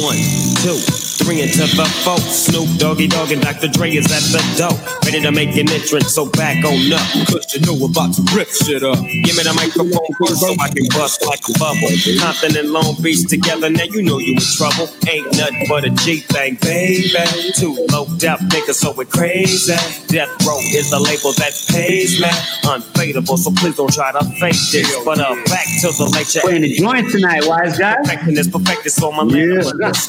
One, two, three into the four. Snoop Doggy Dogg and Dr. Dre is at the door. Ready to make an entrance, so back on up. Cause you know about to rip shit up. Give me the microphone so I can bust like a bubble. Compton and Long Beach together, now you know you in trouble. Ain't nothing but a G thing, baby. Too low death niggas, so it crazy. Death Row is the label that pays me. Unfadable, so please don't try to fake this. But uh, back to the lecture. Playing the joint tonight, wise guy. Perfecting this, perfected, so my Yeah.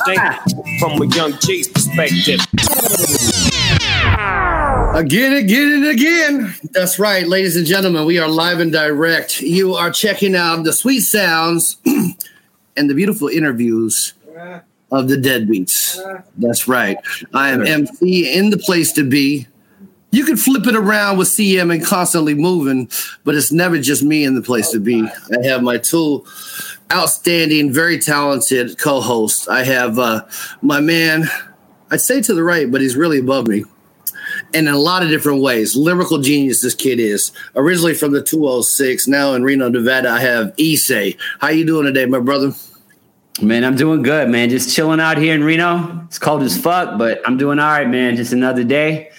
yeah. from a young G's perspective. Again, again, and again. That's right, ladies and gentlemen. We are live and direct. You are checking out the sweet sounds and the beautiful interviews of the Deadbeats. That's right. I am MC in the place to be. You can flip it around with CM and constantly moving, but it's never just me in the place to be. I have my two outstanding, very talented co host. I have uh, my man. I'd say to the right, but he's really above me and in a lot of different ways. Lyrical genius, this kid is. Originally from the 206, now in Reno, Nevada, I have Issei. How you doing today, my brother? Man, I'm doing good, man. Just chilling out here in Reno. It's cold as fuck, but I'm doing all right, man. Just another day.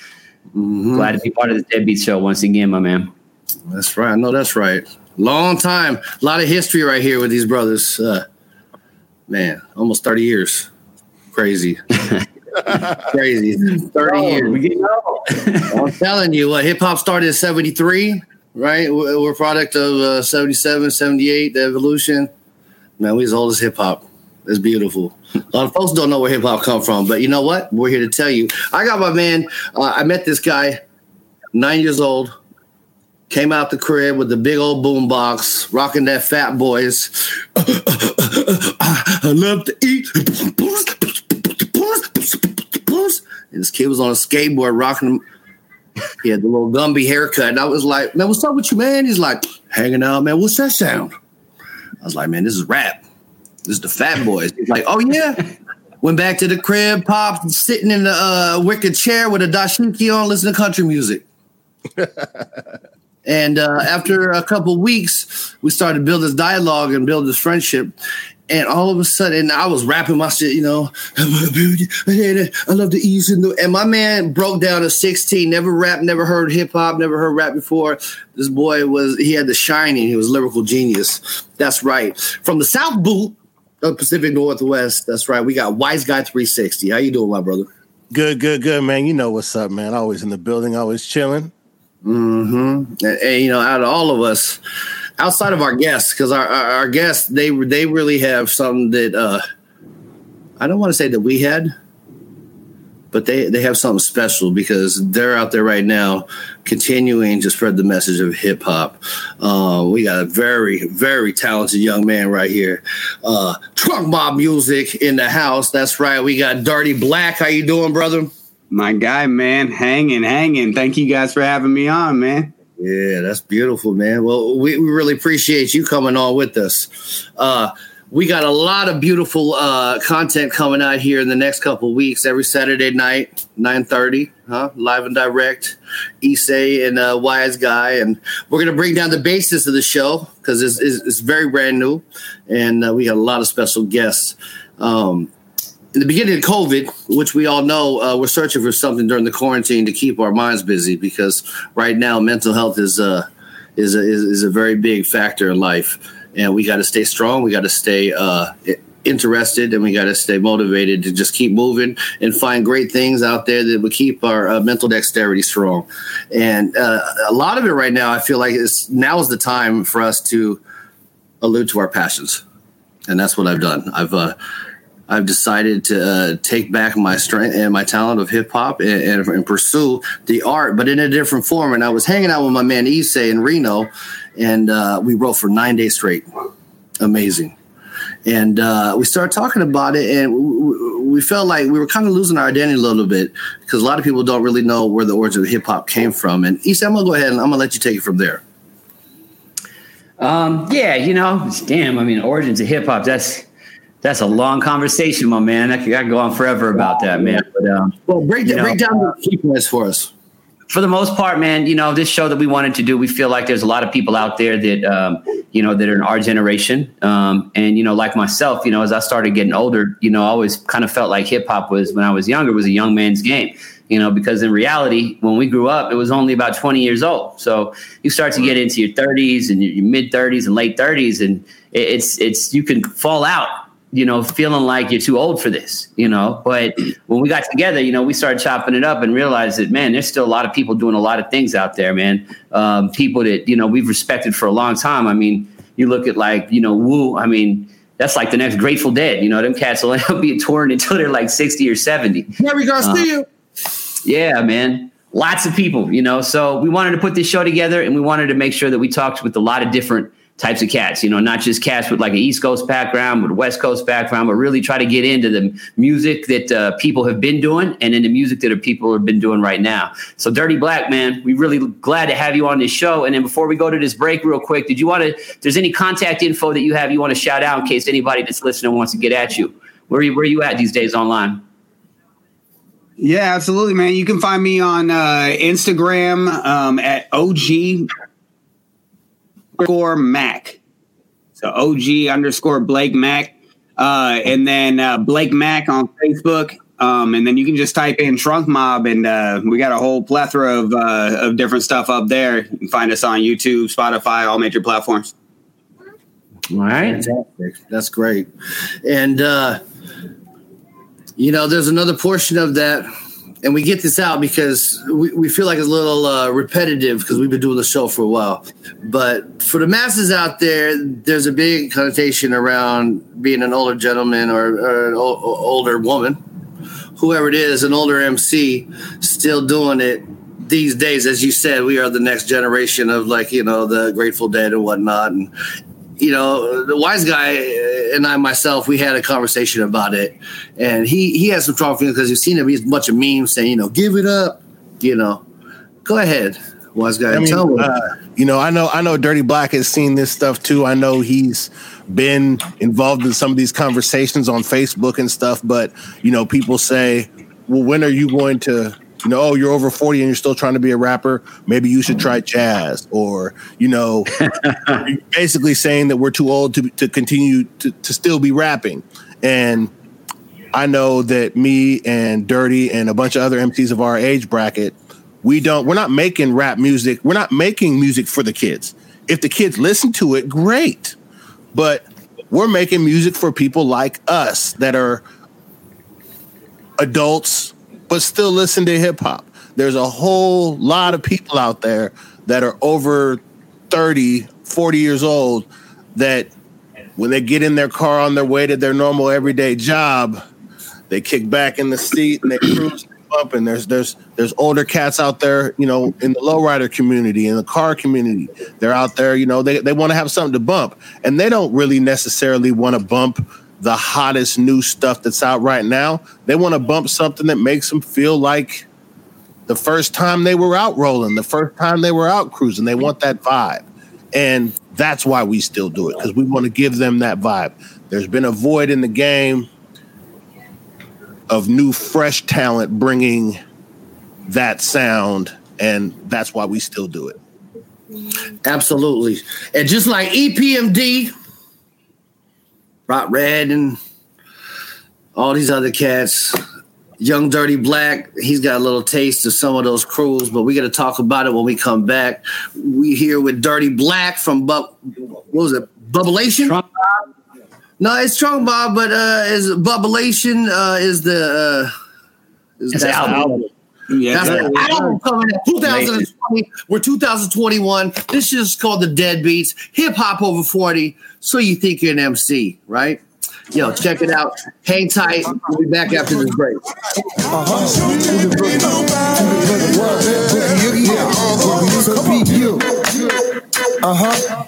Glad to be part of the Deadbeat Show once again, my man. That's right. I know that's right. Long time. A lot of history right here with these brothers. Uh, man, almost 30 years. Crazy. Crazy. 30 years. We getting old. I'm telling you, what hip hop started in 73, right? We're we're a product of uh, 77, 78, the evolution. Man, we as old as hip hop. It's beautiful. A lot of folks don't know where hip hop come from, but you know what? We're here to tell you. I got my man. Uh, I met this guy, nine years old. Came out the crib with the big old boom box, rocking that Fat Boys. I love to eat. And this kid was on a skateboard rocking him. he had the little Gumby haircut. And I was like, man, what's up with you, man? He's like, hanging out, man. What's that sound? I was like, man, this is rap. This is the Fat Boys. He's like, oh, yeah. Went back to the crib, popped, sitting in the uh, wicker chair with a dashiki on, listening to country music. and uh, after a couple weeks, we started to build this dialogue and build this friendship. And all of a sudden, I was rapping my shit, you know. I love the ease and the. And my man broke down at 16, never rapped, never heard hip hop, never heard rap before. This boy was, he had the shining. He was lyrical genius. That's right. From the South Boot of Pacific Northwest. That's right. We got Wise Guy 360. How you doing, my brother? Good, good, good, man. You know what's up, man. Always in the building, always chilling. Mm-hmm. And, and, you know, out of all of us, outside of our guests, because our, our our guests they they really have something that uh, I don't want to say that we had, but they they have something special because they're out there right now continuing to spread the message of hip hop. Uh, we got a very very talented young man right here, uh, Trunk Mob Music in the house. That's right. We got Dirty Black. How you doing, brother? My guy, man, hanging, hanging. Thank you guys for having me on, man. Yeah, that's beautiful, man. Well, we, we really appreciate you coming on with us. Uh, we got a lot of beautiful uh, content coming out here in the next couple weeks. Every Saturday night, nine thirty, huh? Live and direct. Issei and uh, Wise Guy, and we're gonna bring down the basis of the show because it's, it's, it's very brand new, and uh, we got a lot of special guests. Um, in the beginning of COVID, which we all know, uh, we're searching for something during the quarantine to keep our minds busy because right now mental health is uh, is, a, is a very big factor in life, and we got to stay strong. We got to stay uh, interested, and we got to stay motivated to just keep moving and find great things out there that will keep our uh, mental dexterity strong. And uh, a lot of it right now, I feel like is now is the time for us to allude to our passions, and that's what I've done. I've uh, I've decided to uh, take back my strength and my talent of hip hop and, and, and, pursue the art, but in a different form. And I was hanging out with my man Issei in Reno, and uh, we wrote for nine days straight. Amazing. And uh, we started talking about it, and we, we felt like we were kind of losing our identity a little bit because a lot of people don't really know where the origin of hip hop came from. And Issei, I'm gonna go ahead and I'm gonna let you take it from there. Um, yeah, you know, damn. I mean, origins of hip hop. That's that's a long conversation, my man. I could, I could go on forever about that, man. But um, well, break, you know, down the key points for us. for the most part, man, you know, this show that we wanted to do, we feel like there's a lot of people out there that, um, you know, that are in our generation. Um, and, you know, like myself, you know, as I started getting older, you know, I always kind of felt like hip hop was, when I was younger, was a young man's game, you know, because in reality, when we grew up, it was only about 20 years old. So you start to get into your 30s and your, your mid 30s and late 30s, and it's, it's, you can fall out you know, feeling like you're too old for this, you know. But when we got together, you know, we started chopping it up and realized that, man, there's still a lot of people doing a lot of things out there, man. Um, people that, you know, we've respected for a long time. I mean, you look at like, you know, Wu, I mean, that's like the next Grateful Dead. You know, them cats will end up being touring until they're like 60 or 70. Jerry Garcia. Uh, yeah, man. Lots of people, you know. So we wanted to put this show together and we wanted to make sure that we talked with a lot of different types of cats, you know, not just cats with like an East Coast background, with a West Coast background, but really try to get into the music that uh, people have been doing and in the music that people have been doing right now. So, Dirty Black, man, we really glad to have you on this show. And then before we go to this break, real quick, did you want to, there's any contact info that you have you want to shout out in case anybody that's listening wants to get at you? Where are you, where are you at these days online? Yeah, absolutely, man. You can find me on uh, Instagram um, at OG underscore Mac. So OG underscore Blake Mac. Uh, and then uh, Blake Mac on Facebook. Um, and then you can just type in Trunk Mob, and uh, we got a whole plethora of, uh, of different stuff up there. You can find us on YouTube, Spotify, all major platforms. All right. Fantastic. That's great. And, uh, you know, there's another portion of that and we get this out because we, we feel like it's a little uh, repetitive because we've been doing the show for a while. But for the masses out there, there's a big connotation around being an older gentleman or, or an o- older woman, whoever it is, an older MC, still doing it these days. As you said, we are the next generation of like you know the Grateful Dead and whatnot, and you know, the wise guy and I myself, we had a conversation about it, and he he has some strong feelings because you've seen him. He's a bunch of memes saying, you know, give it up. You know, go ahead, wise guy. I mean, tell me. Uh, you know, I know, I know, Dirty Black has seen this stuff too. I know he's been involved in some of these conversations on Facebook and stuff. But you know, people say, well, when are you going to you know, oh, you're over 40 and you're still trying to be a rapper. Maybe you should try jazz. Or, you know, basically saying that we're too old to, to continue to, to still be rapping. And I know that me and Dirty and a bunch of other MCs of our age bracket, we don't, we're not making rap music. We're not making music for the kids. If the kids listen to it, great. But we're making music for people like us that are adults but still listen to hip hop. There's a whole lot of people out there that are over 30, 40 years old that when they get in their car on their way to their normal everyday job, they kick back in the seat and they cruise up and there's there's there's older cats out there, you know, in the lowrider community, in the car community. They're out there, you know, they, they want to have something to bump. And they don't really necessarily want to bump the hottest new stuff that's out right now. They want to bump something that makes them feel like the first time they were out rolling, the first time they were out cruising. They want that vibe. And that's why we still do it because we want to give them that vibe. There's been a void in the game of new, fresh talent bringing that sound. And that's why we still do it. Absolutely. And just like EPMD, Rot Red and all these other cats. Young Dirty Black, he's got a little taste of some of those crews, but we got to talk about it when we come back. We here with Dirty Black from Bu- what was it? Bubblation? Trunk no, it's Trunk Mob, but uh, is Bubblation uh, is the uh, is it's album. album. Yeah, that's the album coming in 2020. We're 2021. This is called the Deadbeats. Hip hop over 40. So you think you're an MC, right? Yo, check it out. Hang tight. We'll be back after this break. Uh-huh. Uh-huh.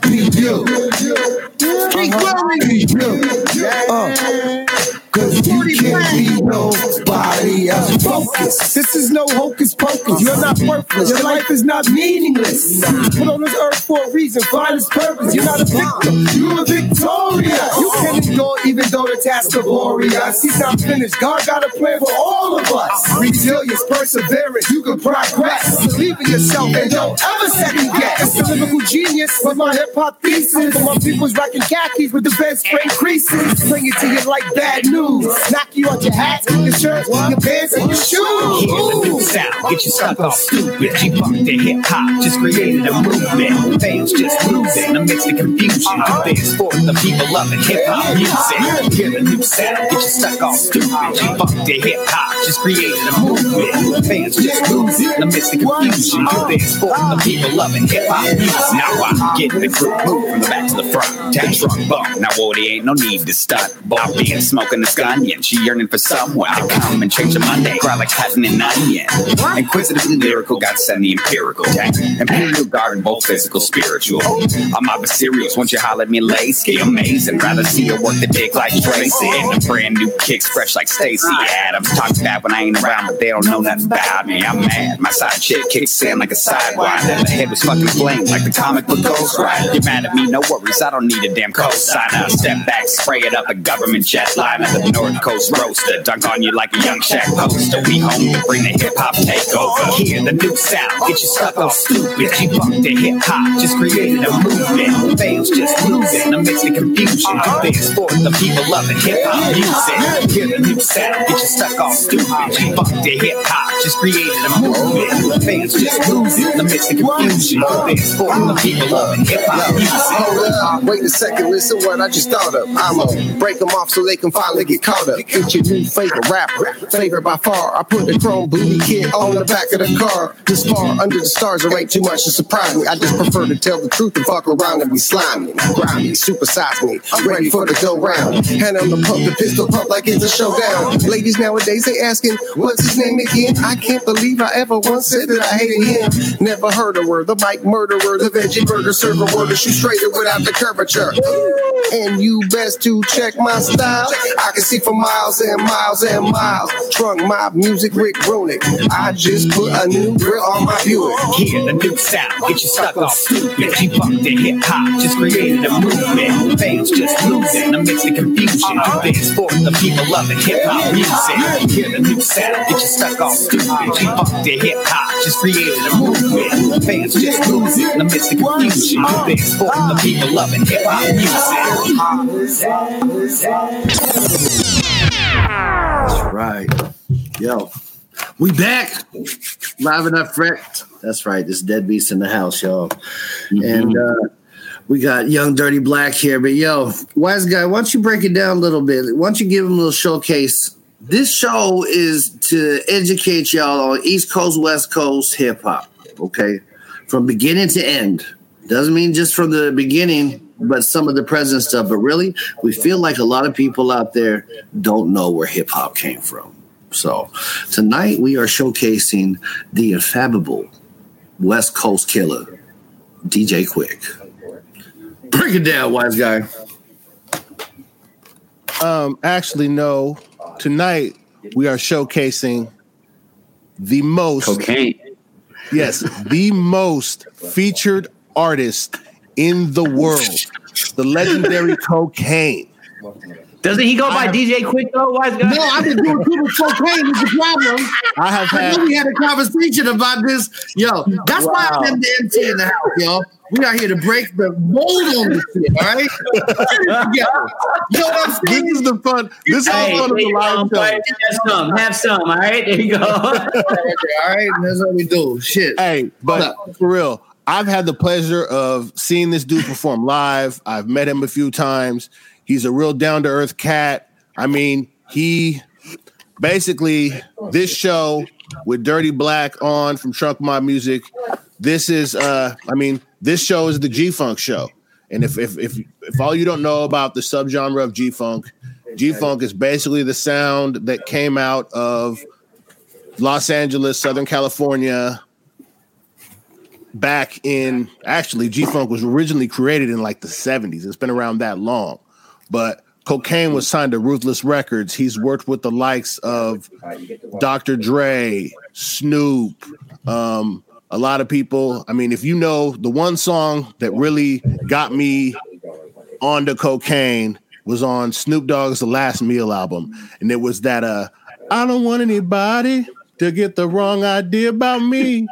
Uh-huh. Cause you can't be nobody else. Focus. This is no hocus pocus. You're not worthless. Your life is not meaningless. Put on this earth for a reason. Find its purpose. You're not a victim. You're a victorious. You can endure even though the task laborious. He's not finished. God got a plan for all of us. Resilience, perseverance. You can progress. Believe in yourself and don't ever second guess. It's a lyrical genius with my hip hop thesis. For my people's rocking khakis with the best spring creases. Bring it to you like bad news. Knock you out your hats, your shirts, your pants, and your shoes. Hear the new sound, get you stuck all stupid. G-Funk the hip hop just created a movement. Fans just losing amidst the confusion. This for the people loving hip hop music. Hear the new sound, get you stuck all stupid. G-Funk the hip hop just created a movement. Fans just losing amidst the confusion. Do this for the people loving hip hop music. Now I get the group move from the back to the front. Tap strong bump. Now Woody ain't no need to stunt. I'll be smoking this yet she yearning for someone to come and change a Monday. Cry like cutting an onion. Inquisitively lyrical, God send the empirical. Imperial garden, both physical, spiritual. I'm up serious. Once you holler at me, Lacey, amazing. Rather see her work the dick like Tracy. And the brand new kicks fresh like Stacy Adams. Talk bad when I ain't around, but they don't know nothing about me. I'm mad. My side chick kicks in like a sidewinder. The head was fucking flamed like the comic book Ghost Rider. You're mad at me, no worries. I don't need a damn cosigner. Step back, spray it up a government jetliner. The North Coast roaster. Dunk on you like a young Shaq poster. We home to bring the hip hop takeover. Hear the new sound, get you stuck on stupid. G-Funk the hip hop just created a movement. Fans just losing amidst the confusion. This for the people loving hip hop music. Hear the new sound, get you stuck on stupid. G-Funk the hip hop just created a movement. Fans just losing amidst the confusion. This for the people loving hip hop music. Hold up, wait a second, listen what I just thought of. I'ma break them off so they can finally get caught up. It's your new favorite rapper, favorite by far. I put the chrome booty kid on the back of the car. This far under the stars, there ain't too much to surprise me. I just prefer to tell the truth and fuck around and be slimy, grimy, supersize me. I'm ready for the go round. Hand on the pump, the pistol pump like it's a showdown. Ladies nowadays they asking, what's his name again? I can't believe I ever once said that I hated him. Never heard a word. The mic murderer, the veggie burger server, word to shoot straighter without the curvature. And you best to check my style. I can see for miles and miles and miles. Trunk mob music, Rick Runick. I just put a new grill on my Buick. Hear the new sound, get you stuck on stupid. G-Funk the hip hop just created a movement. Fans just losing amidst the confusion. This for the people loving hip hop music. Hear the new sound, get you stuck on stupid. G-Funk the hip hop just created a movement. Fans just losing amidst the confusion. This for the people loving hip hop music. Right. Yo, we back. Live up fresh. That's right. This Deadbeats in the house, y'all. And uh we got young dirty black here. But yo, wise guy, why don't you break it down a little bit? Why don't you give him a little showcase? This show is to educate y'all on East Coast, West Coast hip hop. Okay. From beginning to end. Doesn't mean just from the beginning, but some of the present stuff. But really, we feel like a lot of people out there don't know where hip hop came from. So tonight we are showcasing the infallible West Coast killer, DJ Quik. Break it down, wise guy. Um, actually, no. Tonight we are showcasing the most Kokane. yes, the most featured artist in the world, the legendary Kokane. Doesn't he go by I- DJ Quik though? Wise guy. No, I've been doing people cocaine is the problem. I have I know had we had a conversation about this. Yo, that's why I'm in the MT in the house, yo. We are here to break the mold on this shit, all right? Yeah. You know what I'm this is the fun. This is the fun of the live um, show. have some, have some. All right, there you go. all right, that's what we do. Shit. Hey, but for real, I've had the pleasure of seeing this dude perform live. I've met him a few times. He's a real down to earth cat. I mean, he basically this show with Dirty Black on from Trunk Mob Music. This is, uh, I mean, this show is the G Funk show. And if if if if all you don't know about the subgenre of G Funk, G Funk is basically the sound that came out of Los Angeles, Southern California, back in actually G Funk was originally created in like the 70s. It's been around that long. But Kokane was signed to Ruthless Records. He's worked with the likes of Dr. Dre, Snoop, um, a lot of people. I mean, if you know the one song that really got me onto Kokane was on Snoop Dogg's The Last Meal album, and it was that uh, I don't want anybody to get the wrong idea about me.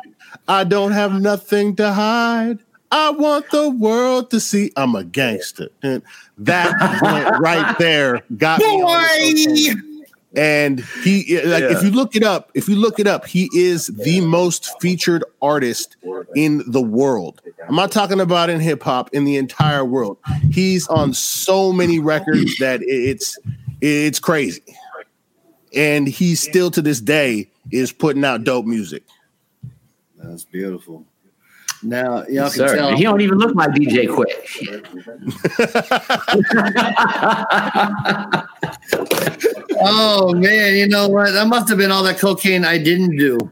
I don't have nothing to hide. I want the world to see I'm a gangster. And that joint right there got me. the and he like if you look it up if you look it up he is the most featured artist in the world i'm not talking about in hip-hop in the entire world he's on so many records that it's it's crazy and he still to this day is putting out dope music That's beautiful. Now y'all Yes, can sir. tell. And he don't even look like DJ Quik. Oh man, you know what? That must have been all that cocaine I didn't do.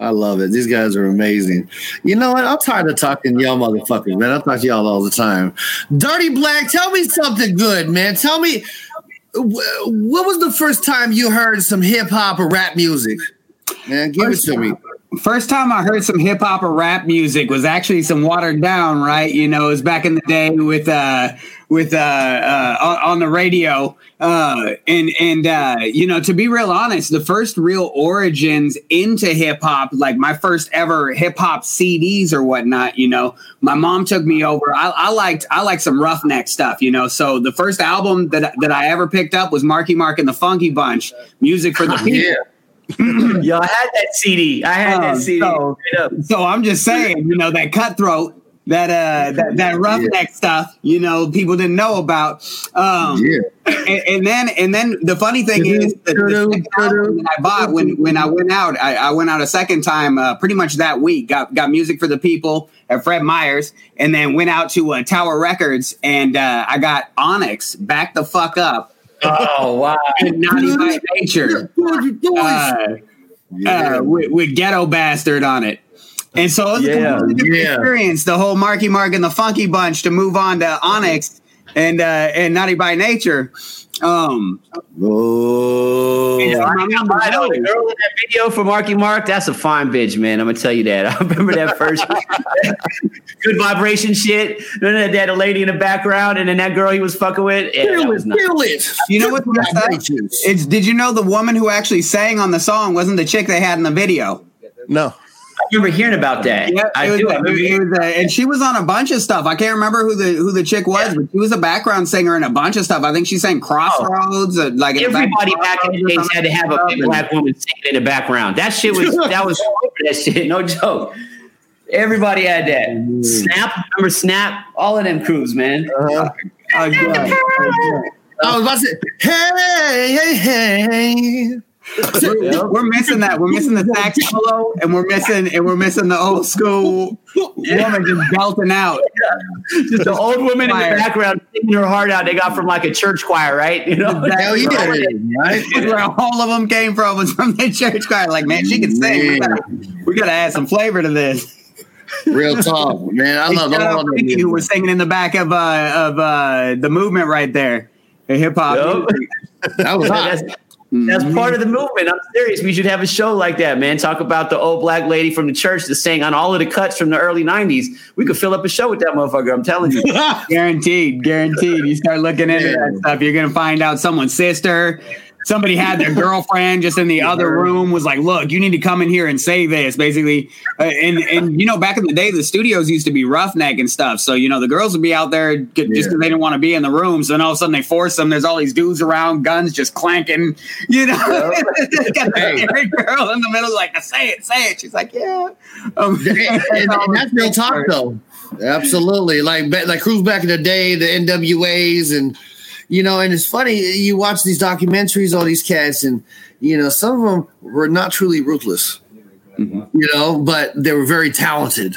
I love it. These guys are amazing. You know what? I'm tired of talking to y'all motherfuckers, man. I talk to y'all all the time. Dirty Black, tell me something good, man. Tell me wh- what was the first time you heard some hip hop or rap music? Man, give it to me. First time I heard some hip hop or rap music was actually some watered down, right? You know, it was back in the day with uh with uh, uh on, on the radio. Uh and and uh you know, to be real honest, the first real origins into hip hop, like my first ever hip hop CDs or whatnot, you know, my mom took me over. I, I liked I liked some roughneck stuff, you know. So the first album that that I ever picked up was Marky Mark and the Funky Bunch, music for the people. Yeah. Yo, I had that CD. I had Oh, that CD. so- So I'm just saying, you know, that cutthroat, that uh, that, that roughneck stuff, you know, people didn't know about. Um, Yeah. and, and then and then the funny thing is, the, the album that I bought when when I went out, I, I went out a second time, uh, pretty much that week. Got got music for the people at Fred Meyer's, and then went out to uh, Tower Records, and uh, I got Onyx back the fuck up. Oh wow. and Naughty by Nature uh, uh, with, with Ghetto Bastard on it. And so it was Yeah. a Yeah. experience, the whole Marky Mark and the Funky Bunch to move on to Onyx and uh, and Naughty by Nature. Um, Oh. Yeah. I ain't gonna lie, though, the girl in that video for Marky Mark, that's a fine bitch, man. I'm gonna tell you that. I remember that first good vibration shit. Then that had a lady in the background, and then that girl he was fucking with. Yeah, that Feel was it, nice. feel it. you know what's messed? It's did you know the woman who actually sang on the song wasn't the chick they had in the video? no I remember hearing about that. Yeah, I was, do. I it was, uh, and she was on a bunch of stuff. I can't remember who the who the chick was, but she was a background singer in a bunch of stuff. I think she sang Crossroads. uh, like in the back- Everybody back in the days had to have a big black woman singing in the background. That shit was that was that shit. No joke. Everybody had that. Snap, remember Snap? All of them crews, man. Oh, God. I was about to say, hey, hey, hey. We're, we're missing that. We're missing the sax solo, and we're missing and we're missing the old school woman just belting out. Just the old woman in the background singing her heart out. They got from like a church choir, right? You know, Hell yeah, it is, right? Where all of them came from was from the church choir. Like, man, she can sing. We gotta, we gotta add some flavor to this. Real talk, man. I love Shout all out of Ricky, who them. was singing in the back of uh, of uh, the movement right there, the hip hop. Yup. That was hot. That's, that's part of the movement. I'm serious. We should have a show like that, man. Talk about the old black lady from the church that sang on all of the cuts from the early '90s. We could fill up a show with that motherfucker. I'm telling you. Guaranteed, guaranteed. You start looking into that stuff, you're gonna find out someone's sister. Somebody had their girlfriend just in the other room. Was like, "Look, you need to come in here and say this." Basically, uh, and and you know, back in the day, the studios used to be roughneck and stuff. So you know, the girls would be out there just Yeah. because they didn't want to be in the room. So then all of a sudden, they force them. There's all these dudes around, guns just clanking. You know, got the married girl in the middle, like, "Say it, say it." She's like, "Yeah." Um, and, and- and that's real talk, though. Absolutely, like like crews back in the day, the NWA's, and you know, and it's funny you watch these documentaries, all these cats, and you know, some of them were not truly ruthless, you know, but they were very talented.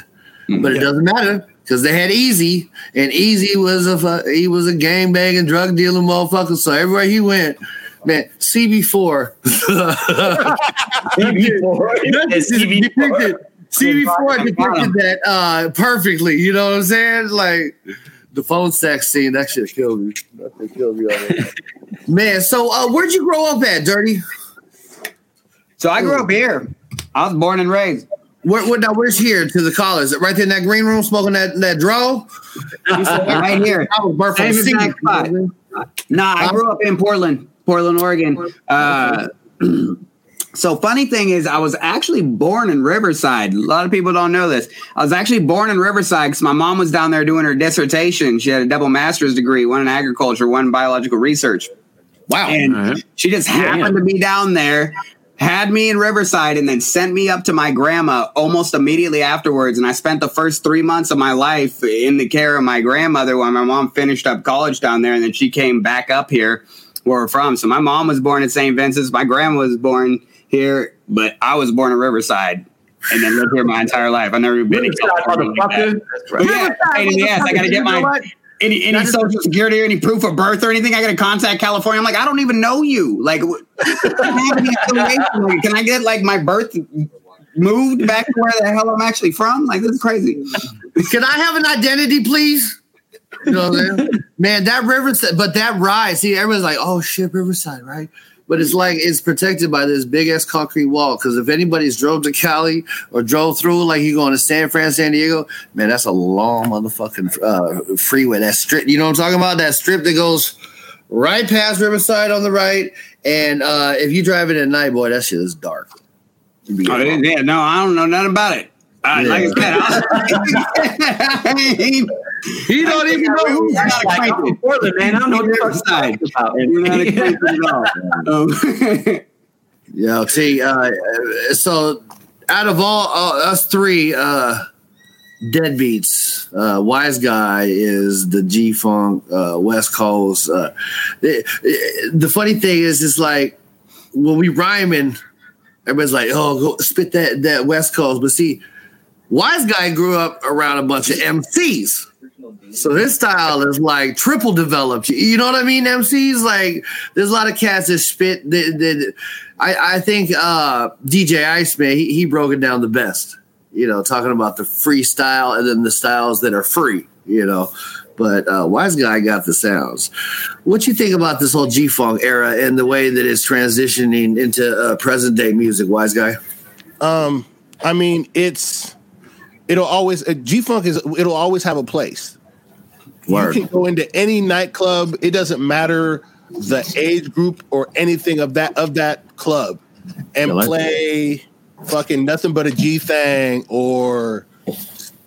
But it doesn't matter because they had Eazy, and Eazy was a he was a gang banging, drug dealing motherfucker. So everywhere he went, man, CB4. It's CB4. depicted CB4 depicted that uh perfectly. You know what I'm saying? Like the phone sex scene that shit killed me. That shit killed me already. Man, so uh, where'd you grow up at, Dirty? So I grew up here. I was born and raised. Where, where now? Where's here to the college? Right there in that green room, smoking that that draw. right here. I was birthed from Same spot. you know what Nah, I grew up in Portland, Portland, Oregon. Uh, so funny thing is, I was actually born in Riverside. A lot of people don't know this. I was actually born in Riverside because my mom was down there doing her dissertation. She had a double master's degree, one in agriculture, one in biological research. Wow. And she just happened to be down there, had me in Riverside, and then sent me up to my grandma almost immediately afterwards. And I spent the first three months of my life in the care of my grandmother while my mom finished up college down there. And then she came back up here where we're from. So my mom was born at St. Vincent's, my grandma was born here, but I was born in Riverside. And then lived here my entire life. I've never even been in California. Like that. But yeah, pain in the ass. I got to get my any any social security or any proof of birth or anything. I got to contact California. I'm like, I don't even know you. Like, can I have any affiliation? Like, can I get like my birth moved back to where the hell I'm actually from? Like, this is crazy. Can I have an identity, please? You know what I'm saying? Man, that Riverside, but that ride, see, everyone's like, oh shit, Riverside, right? But it's like it's protected by this big ass concrete wall. Because if anybody's drove to Cali or drove through, like you going to San Fran, San Diego, man, that's a long motherfucking uh, freeway. That strip, you know what I'm talking about? That strip that goes right past Riverside on the right. And uh, if you drive it at night, boy, that shit is dark. Oh, yeah, no, I don't know nothing about it. Uh, Like I said, I, He don't even know who. We're not Like, I'm acquainted. from Portland, man. I don't know what the fuck Riverside. you're not acquainted at all. Um, Yeah, see, uh, so out of all uh, us three uh, deadbeats, uh, Wise Guy is the G Funk uh, West Coast. Uh, the, the funny thing is, it's like when we rhyming, everybody's like, "Oh, go spit that that West Coast." But see, Wise Guy grew up around a bunch of MCs. So his style is like triple developed. You know what I mean? MCs like there's a lot of cats that spit. That, that, I I think uh, DJ Iceman he, he broke it down the best. You know, talking about the freestyle and then the styles that are free. You know, but uh, Wise Guy got the sounds. What you think about this whole G Funk era and the way that it's transitioning into uh, present day music? Wise Guy. Um, I mean, it's it'll always uh, G Funk is it'll always have a place. Word. You can go into any nightclub. It doesn't matter the age group or anything of that of that club, and like- play fucking nothing but a G thing or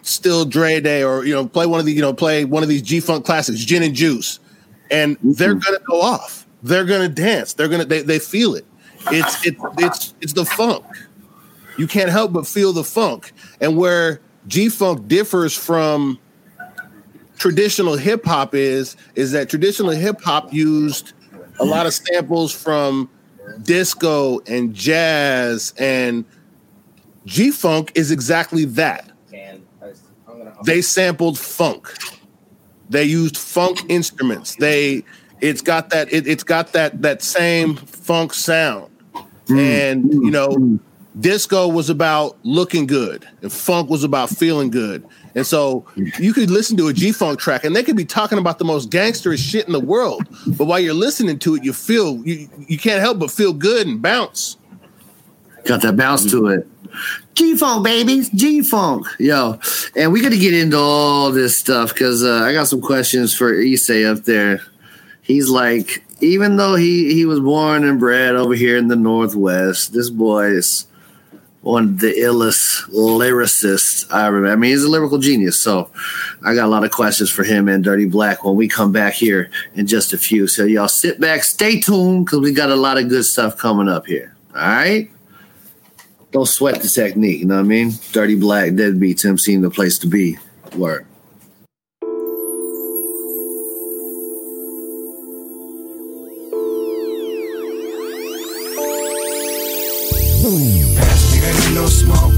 still Dre Day or you know play one of the you know play one of these G Funk classics, Gin and Juice, and they're mm-hmm. gonna go off. They're gonna dance. They're gonna they, they feel it. It's it's it's it's the funk. You can't help but feel the funk. And where G Funk differs from traditional hip hop is is that traditional hip hop used a lot of samples from disco and jazz and G Funk is exactly that. They sampled funk. They used funk instruments. They it's got that it, it's got that that same funk sound. Mm. And you know, mm. Disco was about looking good and funk was about feeling good. And so you could listen to a G Funk track and they could be talking about the most gangsterous shit in the world. But while you're listening to it, you feel you, you can't help but feel good and bounce. Got that bounce to it. G Funk, babies. G Funk. Yo. And we got to get into all this stuff because uh, I got some questions for Issei up there. He's like, even though he, he was born and bred over here in the Northwest, this boy is one of the illest lyricists I remember. I mean, he's a lyrical genius. So I got a lot of questions for him and Dirty Black when we come back here in just a few. So y'all sit back, stay tuned because we got a lot of good stuff coming up here. All right? Don't sweat the technique, you know what I mean? Dirty Black, Deadbeat, Deadbeats, MC, the place to be. Word. still smoke.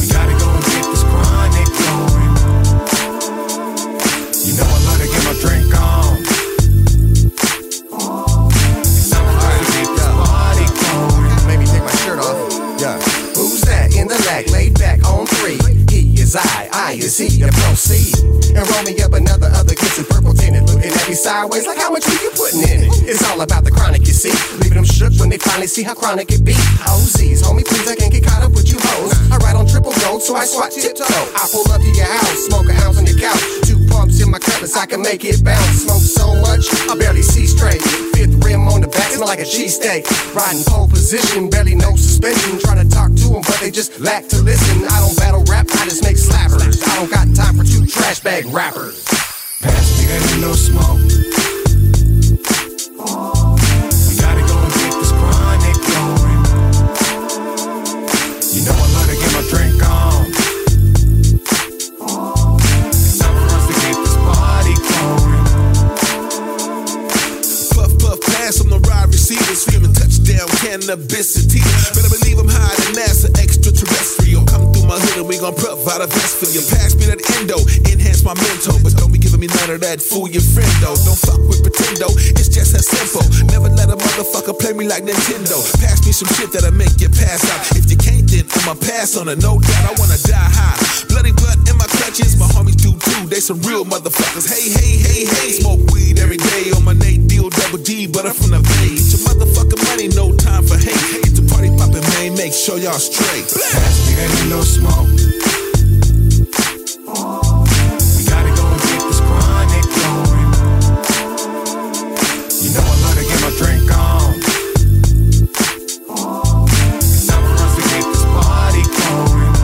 We gotta go and get this chronic going. You know I love to get my drink on. It's time to get this party going. Maybe take my shirt off. Yeah. Who's that in the lag? Laid back on three. He is I, I is he. And proceed. And roll me up another other kiss purple tinted. Looking at me sideways like how much are you putting in? It's all about the chronic, you see. Leaving them shook when they finally see how chronic it be. OZs, homie, please, I can't get caught up with you hoes. I ride on triple gold, so I swat tiptoe. I pull up to your house, smoke a ounce on your couch. Two pumps in my cutlass, I can make it bounce. Smoke so much, I barely see straight. Fifth rim on the back, smell like a cheesesteak. Riding pole position, barely no suspension. Try to talk to them, but they just lack to listen. I don't battle rap, I just make slappers. I don't got time for two trash bag rappers. Pass me that no smoke. Touchdown, cannabisity. Better believe I'm high than NASA, extraterrestrial. My hood and we gon' provide a vest for you. Pass me that endo, enhance my mental. But don't be giving me none of that, fool your friend though. Don't fuck with pretendo, it's just as simple. Never let a motherfucker play me like Nintendo. Pass me some shit that'll make you pass out. If you can't, then I'ma pass on it, no doubt. I wanna die high. Bloody blood in my clutches, my homies do too. They some real motherfuckers. Hey, hey, hey, hey. Smoke weed every day on my Nate deal, double D, but I'm from the bay. Get your motherfucking money, no time for hate. Party poppin', man, make sure y'all straight. Pass me that no smoke. We gotta go and get this chronic going. You know I love to get my drink on. It's time for to get this party going.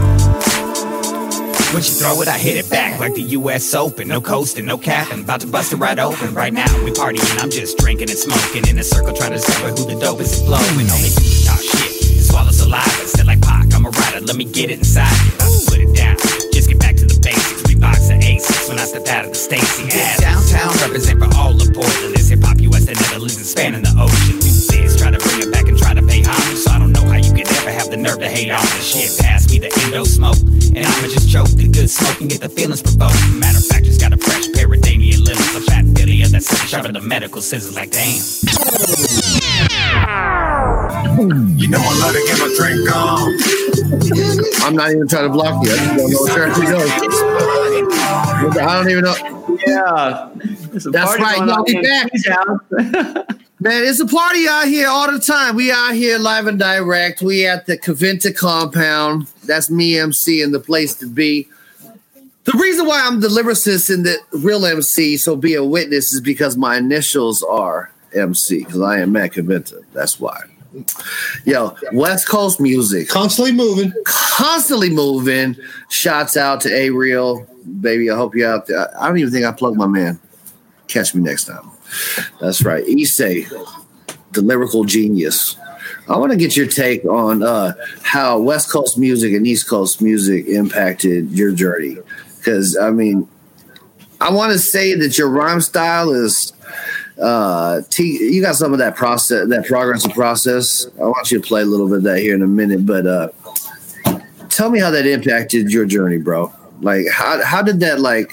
When she throw it, I hit it back like the US Open. No coasting, no capping. About to bust it right open. Right now, we partying. I'm just drinking and smoking in a circle, trying to discover who the dopest is blowing. Only do is talk shit swallow saliva. Instead, like Pac, I'm a rider. Let me get it inside you. I put it down. Just get back to the basics. We box the A6 when I step out of the Stacy. Ass. Downtown, represent for all of Portland. This hip hop US, the Netherlands, and spanning the ocean. Do this, try to bring it back and try to pay homage. So I don't know how you could ever have the nerve to hate on this shit. Pass me the endo smoke, and I'ma just choke the good smoke and get the feelings provoked. Matter of fact, just got a fresh pair of Damien Lilies, a fat Billy of that sick sharp of the medical scissors. Like damn. You know I love to get my drink on. I'm not even trying to block you. I just don't know what track to go. I don't even know. Yeah, That's right. Y'all be back. Man, it's a party out here all the time. We out here live and direct. We at the Caventa compound. That's me, MC, and the place to be. The reason why I'm the lyricist and the real MC, so be a witness, is because my initials are MC, because I am Matt Caventa. That's why. Yo, West Coast music. Constantly moving. Constantly moving. Shouts out to A Real. Baby, I hope you're out there. I don't even think I plugged my man. Catch me next time. That's right. Issei, the lyrical genius. I want to get your take on uh, how West Coast music and East Coast music impacted your journey. Because, I mean, I want to say that your rhyme style is uh T, you got some of that process that progressive process? I want you to play a little bit of that here in a minute but uh tell me how that impacted your journey bro. Like how how did that like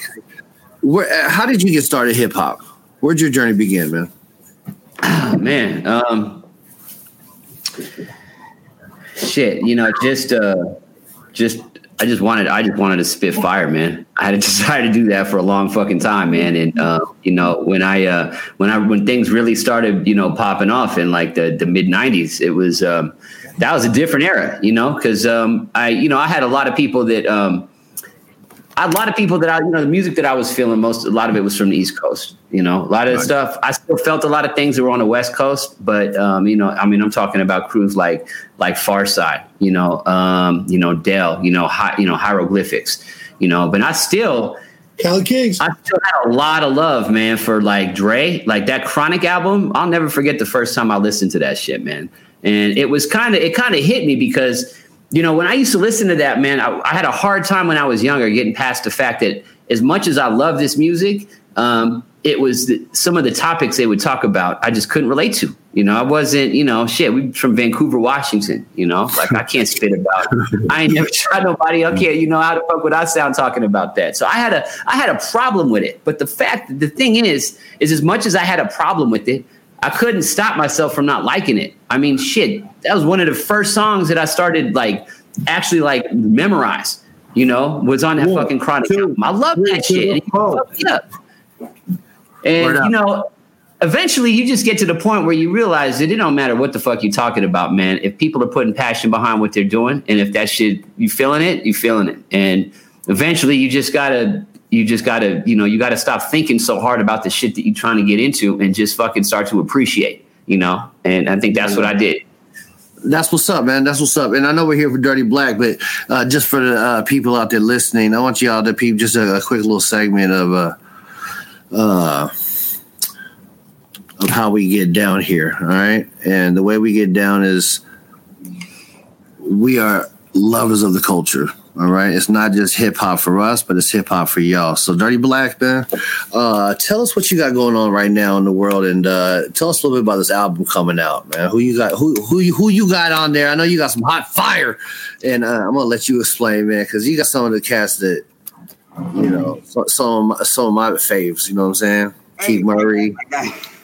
where how did you get started hip-hop? Where'd your journey begin man? Oh, man. Um, shit, you know, just uh, just I just wanted I just wanted to spit fire, man. I had decided to do that for a long fucking time, man. And uh, you know, when I uh, when I when things really started, you know, popping off in like the the mid '90s, it was um, that was a different era, you know, because um, I you know I had a lot of people that. Um, a lot of people that I, you know, the music that I was feeling most, a lot of it was from the East Coast. You know, a lot of the stuff. I still felt a lot of things that were on the West Coast, but um, you know, I mean, I'm talking about crews like like Pharcyde, you know, um, you know, Del, you know, hi, you know, hieroglyphics, you know, but I still. Cali Kings. I still had a lot of love, man, for like Dre, like that Chronic album. I'll never forget the first time I listened to that shit, man. And it was kind of, it kind of hit me because you know, when I used to listen to that, man, I, I, had a hard time when I was younger getting past the fact that as much as I love this music, um, it was the, some of the topics they would talk about I just couldn't relate to. You know, I wasn't, you know, shit, we from Vancouver, Washington, you know, like I can't spit about I ain't never tried nobody, okay, you know, how the fuck would I sound talking about that? So I had a I had a problem with it. But the fact the thing is, is as much as I had a problem with it, I couldn't stop myself from not liking it. I mean, shit, that was one of the first songs that I started like actually like memorize. You know, was on that One, fucking chronic two, album. I love that shit. And he four. fucked me up. And you know, eventually you just get to the point where you realize that it don't matter what the fuck you talking about, man. If people are putting passion behind what they're doing, and if that shit you feeling it, you feeling it. And eventually you just gotta you just gotta, you know, you gotta stop thinking so hard about the shit that you're trying to get into and just fucking start to appreciate, you know? And I think that's what I did. That's what's up, man. That's what's up. And I know we're here for Dirty Black, but uh, just for the uh, people out there listening, I want y'all to peep just a, a quick little segment of uh, uh, of how we get down here. All right, and the way we get down is we are lovers of the culture. All right, it's not just hip hop for us, but it's hip hop for y'all. So, Dirty Black, man, uh, tell us what you got going on right now in the world, and uh, tell us a little bit about this album coming out, man. Who you got? Who who you, who you got on there? I know you got some hot fire, and uh, I'm gonna let you explain, man, because you got some of the cast that you know, so- some my- some of my faves. You know what I'm saying? Keith Murray.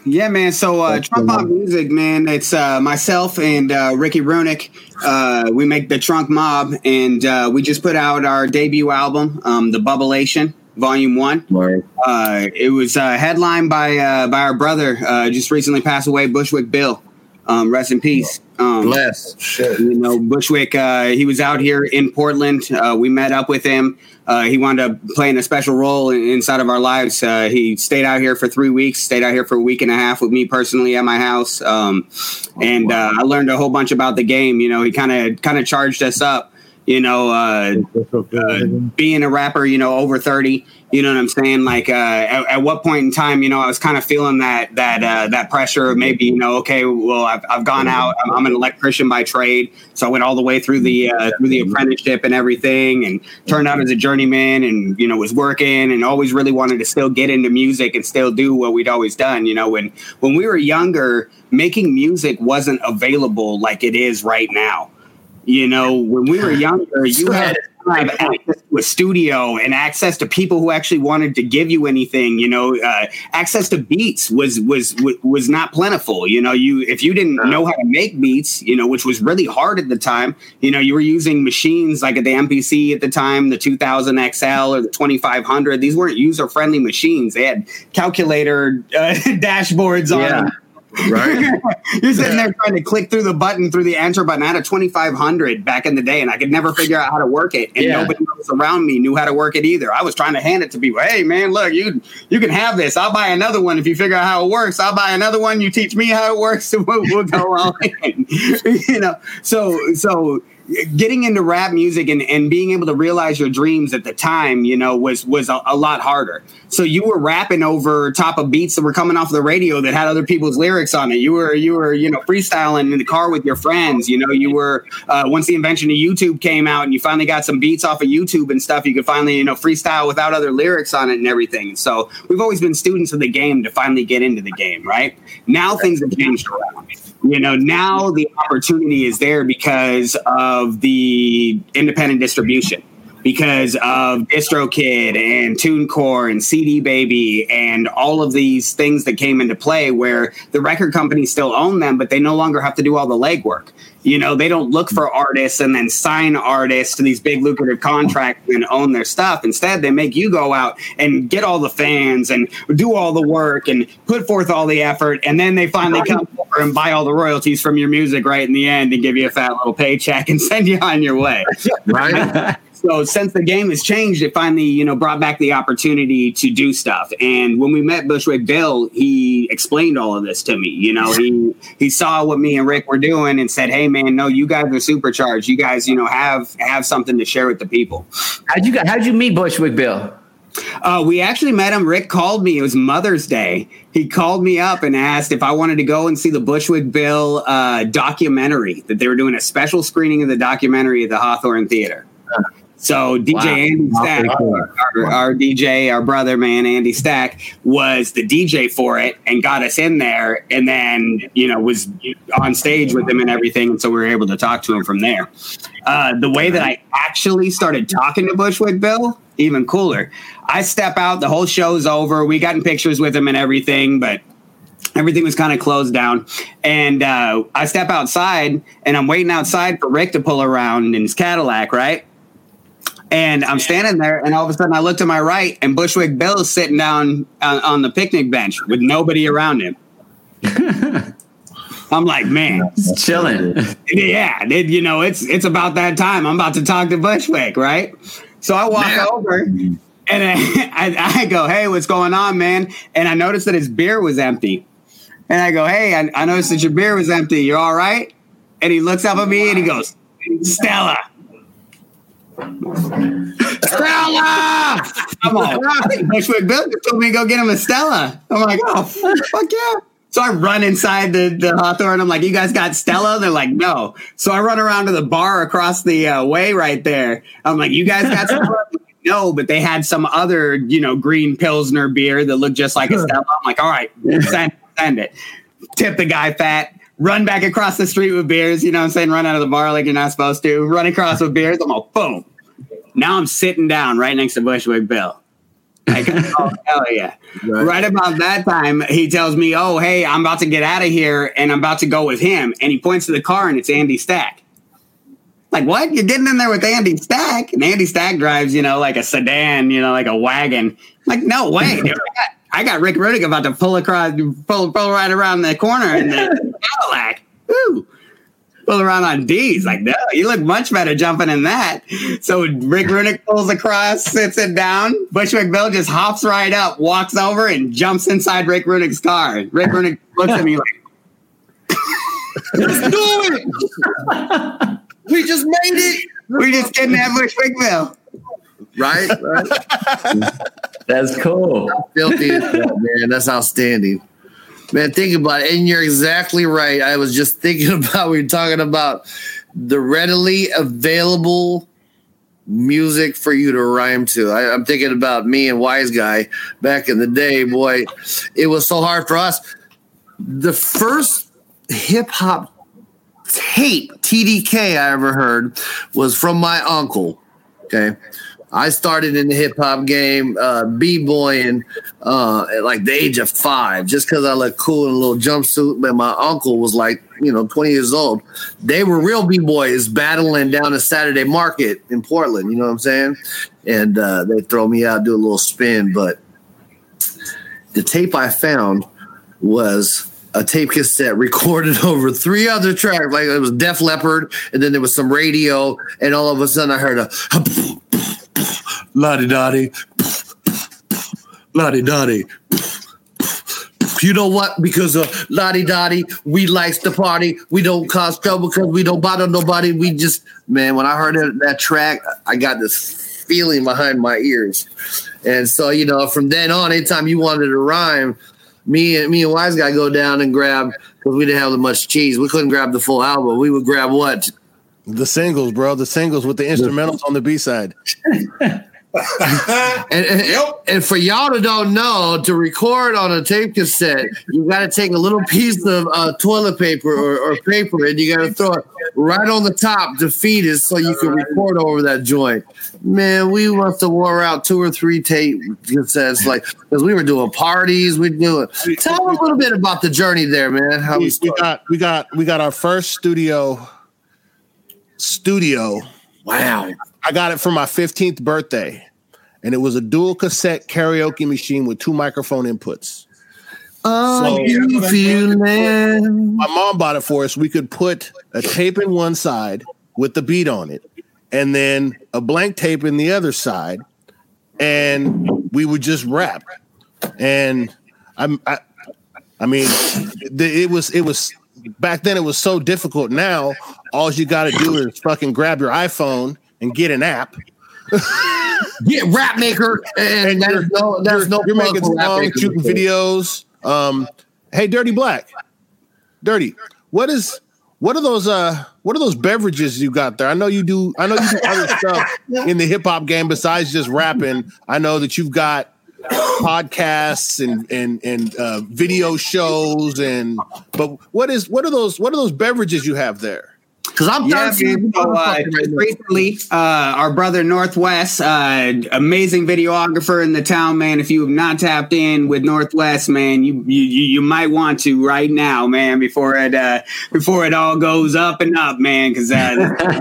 Yeah, man. So uh, Trunk Mob Music, man. It's uh, myself and uh, Ricky Runick. Uh, we make the Trunk Mob, and uh, we just put out our debut album, um, The Bubblation, Volume One. Word. Uh, it was uh, headlined by uh, by our brother, uh, just recently passed away, Bushwick Bill. Um, rest in peace. Um, Bless. Shit. you know, Bushwick, uh, he was out here in Portland. Uh, we met up with him. Uh, he wound up playing a special role in, inside of our lives. Uh, he stayed out here for three weeks, stayed out here for a week and a half with me personally at my house. Um, and uh, I learned a whole bunch about the game. You know, he kind of kind of charged us up. You know, uh, uh, being a rapper, you know, over 30, you know what I'm saying? Like, uh, at, at what point in time, you know, I was kind of feeling that, that, uh, that pressure of maybe, you know, okay, well, I've, I've gone out, I'm, I'm an electrician by trade. So I went all the way through the, uh, through the apprenticeship and everything and turned out as a journeyman and, you know, was working and always really wanted to still get into music and still do what we'd always done. You know, when, when we were younger, making music wasn't available like it is right now. You know, when we were younger, you had access to a studio and access to people who actually wanted to give you anything. You know, uh, access to beats was was was not plentiful. You know, you if you didn't know how to make beats, you know, which was really hard at the time. You know, you were using machines like at the MPC at the time, the 2000 XL or the 2500. These weren't user friendly machines. They had calculator uh, dashboards on Yeah. them. Right. You're sitting there trying to click through the button through the enter button. I had a 2500 back in the day, and I could never figure out how to work it. And Yeah. nobody else around me knew how to work it either. I was trying to hand it to people. Hey, man, look, you you can have this. I'll buy another one if you figure out how it works. I'll buy another one. You teach me how it works, and we'll, we'll go on. you know, so so getting into rap music and, and being able to realize your dreams at the time, you know, was was a, a lot harder. So you were rapping over top of beats that were coming off the radio that had other people's lyrics on it. You were you were you know freestyling in the car with your friends. You know, you were uh, once the invention of YouTube came out and you finally got some beats off of YouTube and stuff. You could finally you know freestyle without other lyrics on it and everything. So we've always been students of the game to finally get into the game. Right now, things have changed around you know now the opportunity is there because of the independent distribution because of DistroKid and TuneCore and CD Baby and all of these things that came into play where the record companies still own them, but they no longer have to do all the legwork. You know, they don't look for artists and then sign artists to these big lucrative contracts and own their stuff. Instead, they make you go out and get all the fans and do all the work and put forth all the effort. And then they finally come over and buy all the royalties from your music right in the end and give you a fat little paycheck and send you on your way. Right. So since the game has changed, it finally, you know, brought back the opportunity to do stuff. And when we met Bushwick Bill, he explained all of this to me. You know, he he saw what me and Rick were doing and said, "Hey, man, no, you guys are supercharged. You guys, you know, have have something to share with the people." How'd you how'd you meet Bushwick Bill? Uh, we actually met him. Rick called me. It was Mother's Day. He called me up and asked if I wanted to go and see the Bushwick Bill uh, documentary. That they were doing a special screening of the documentary at the Hawthorne Theater. So DJ Wow. Andy Stack, our, our DJ, our brother man Andy Stack, was the DJ for it and got us in there, and then you know was on stage with him and everything, and so we were able to talk to him from there. Uh, the way that I actually started talking to Bushwick Bill, even cooler. I step out, the whole show's over. We got in pictures with him and everything, but everything was kind of closed down. And uh, I step outside, and I'm waiting outside for Rick to pull around in his Cadillac, right? And I'm standing there, and all of a sudden I look to my right, and Bushwick Bill is sitting down on, on the picnic bench with nobody around him. I'm like, man, chilling. yeah, it, you know, it's it's about that time. I'm about to talk to Bushwick, right? So I walk over and I, I, I go, hey, what's going on, man? And I noticed that his beer was empty. And I go, hey, I, I noticed that your beer was empty. You're all right? And he looks up at me and he goes, Stella. Stella! I'm like, Bushwick Bill just told me to go get him a Stella. I'm like, oh, fuck yeah. So I run inside the, the Hawthorne. I'm like, you guys got Stella? They're like, no. So I run around to the bar across the uh, way right there. I'm like, you guys got Stella? no, but they had some other, you know, green Pilsner beer that looked just like a Stella. I'm like, all right, send, send it. Tip the guy fat. Run back across the street with beers. You know what I'm saying? Run out of the bar like you're not supposed to. Run across with beers. I'm like, boom. Now I'm sitting down right next to Bushwick Bill. Like, oh, hell yeah. Right. right. about that time, he tells me, Oh, hey, I'm about to get out of here and I'm about to go with him. And he points to the car and it's Andy Stack. Like, what? You're getting in there with Andy Stack? And Andy Stack drives, you know, like a sedan, you know, like a wagon. I'm like, no way. Dude. I, got, I got Rick Runick about to pull across, pull, pull right around the corner in the Cadillac. Woo pull around on D's. Like, no, you look much better jumping in that. So Rick Runick pulls across, sits it down. Bushwick Bill just hops right up, walks over, and jumps inside Rick Runick's car. Rick Runick looks at me like, Let's do it. we just made it. We just kidnapped Bushwick Bill. Right? right. That's cool. Filthy man. That's outstanding. Man, think about it. And you're exactly right. I was just thinking about, we were talking about the readily available music for you to rhyme to. I, am thinking about me and Wise Guy back in the day. Boy, it was so hard for us. The first hip hop tape, TDK, I ever heard was from my uncle. Okay. I started in the hip hop game, uh, b boying uh, at like the age of five, just because I looked cool in a little jumpsuit. But my uncle was like, you know, 20 years old. They were real b boys battling down at Saturday Market in Portland. You know what I'm saying? And uh, they throw me out, do a little spin. But the tape I found was a tape cassette recorded over three other tracks. Like it was Def Leppard, and then there was some radio, and all of a sudden I heard a la di da di, la di da di. You know what? Because of La Di Da Di, we likes to party. We don't cause trouble because we don't bother nobody. We just, man, when I heard that, that track, I got this feeling behind my ears. And so, you know, from then on, anytime you wanted to rhyme, me and me and Wise Guy go down and grab because we didn't have the much cheese. We couldn't grab the full album. We would grab what? The singles, bro. The singles with the instrumentals on the B side. and, and, yep. and, for y'all to don't know, to record on a tape cassette, you got to take a little piece of uh, toilet paper or, or, paper and you got to throw it right on the top to feed it so you can record over that joint. Man, we must have wore out two or three tape cassettes, like because we were doing parties. We do it. Tell a little bit about the journey there, man. How we, we got we got we got our first studio studio. Wow I got it for my 15th birthday, and it was a dual cassette karaoke machine with two microphone inputs. Oh, so, you feeling? My mom bought it for us. We could put a tape in one side with the beat on it, and then a blank tape in the other side, and we would just rap. And I'm, I, I mean, it was it was back then. It was so difficult. Now all you got to do is fucking grab your iPhone and get an app. get Rap Maker, and, and there's no there's no you're making songs, shooting videos. Um, hey, Dirty Black, Dirty, what is what are those uh what are those beverages you got there? I know you do. I know you do other stuff in the hip hop game besides just rapping. I know that you've got podcasts and and and uh, video shows and but what is what are those what are those beverages you have there? Because I'm yeah, man, so, uh, recently, uh, our brother Northwest, uh, amazing videographer in the town, man. If you have not tapped in with Northwest, man, you you you might want to right now, man, before it uh, before it all goes up and up, man. Because uh,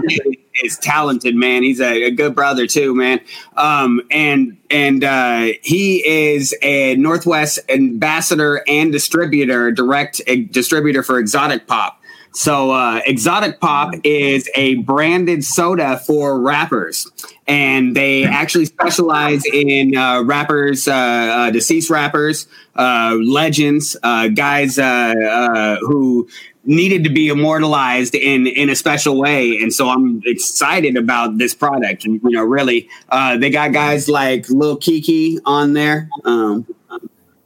is talented, man. He's a, a good brother too, man. Um, and and uh, he is a Northwest ambassador and distributor, direct uh, distributor for Exotic Pop. So, uh, Exotic Pop is a branded soda for rappers, and they actually specialize in uh, rappers, uh, uh deceased rappers, uh, legends, uh, guys who needed to be immortalized in in a special way. And so i'm excited about this product. And you know really uh they got guys like Lil Keke on there. Um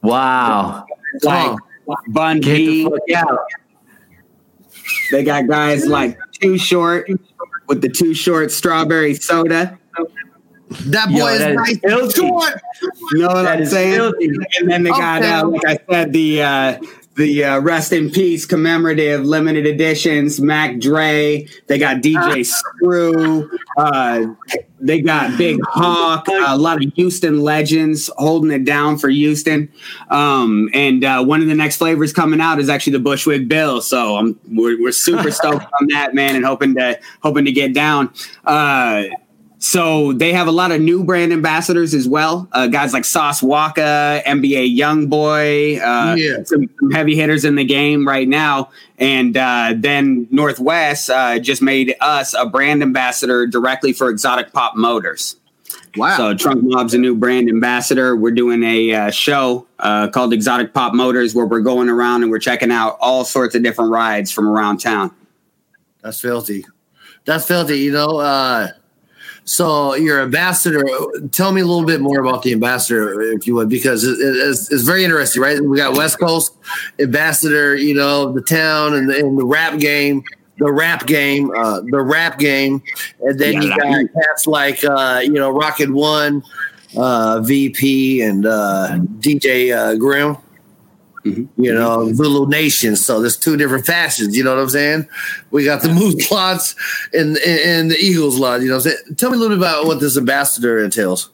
wow. like bun b they got guys like too short with the too short strawberry soda that boy Yo, is nice short. You know what that I'm saying? Filthy. And then they got, okay. uh, like I said, the uh, the uh, rest in peace commemorative limited editions, Mac Dre. They got DJ Screw. Uh, they got Big Hawk. Uh, a lot of Houston legends holding it down for Houston. Um, and uh, one of the next flavors coming out is actually the Bushwick Bill. So I'm we're, we're super stoked on that, man, and hoping to hoping to get down. So they have a lot of new brand ambassadors as well. Uh, guys like Sauce Walka, NBA YoungBoy, uh, yeah. some, some, heavy hitters in the game right now. And uh, then Northwest uh, just made us a brand ambassador directly for Exotic Pop Motors. Wow. So Trunk Mob's a new brand ambassador. We're doing a uh, show uh, called Exotic Pop Motors where we're going around and we're checking out all sorts of different rides from around town. That's filthy. That's filthy. You know, uh, so your ambassador, tell me a little bit more about the ambassador, if you would, because it, it's, it's, very interesting, right? We got West Coast ambassador, you know, the town and the, and the rap game, the rap game, uh, the rap game, and then yeah, you got cats like uh, you know Rocket One, uh, VP, and uh, DJ uh, Grim. Mm-hmm. You know, little nations. So there's two different fashions. You know what I'm saying? We got the Moose lots and, and, and the Eagles lot. You know, what I'm saying tell me a little bit about what this ambassador entails.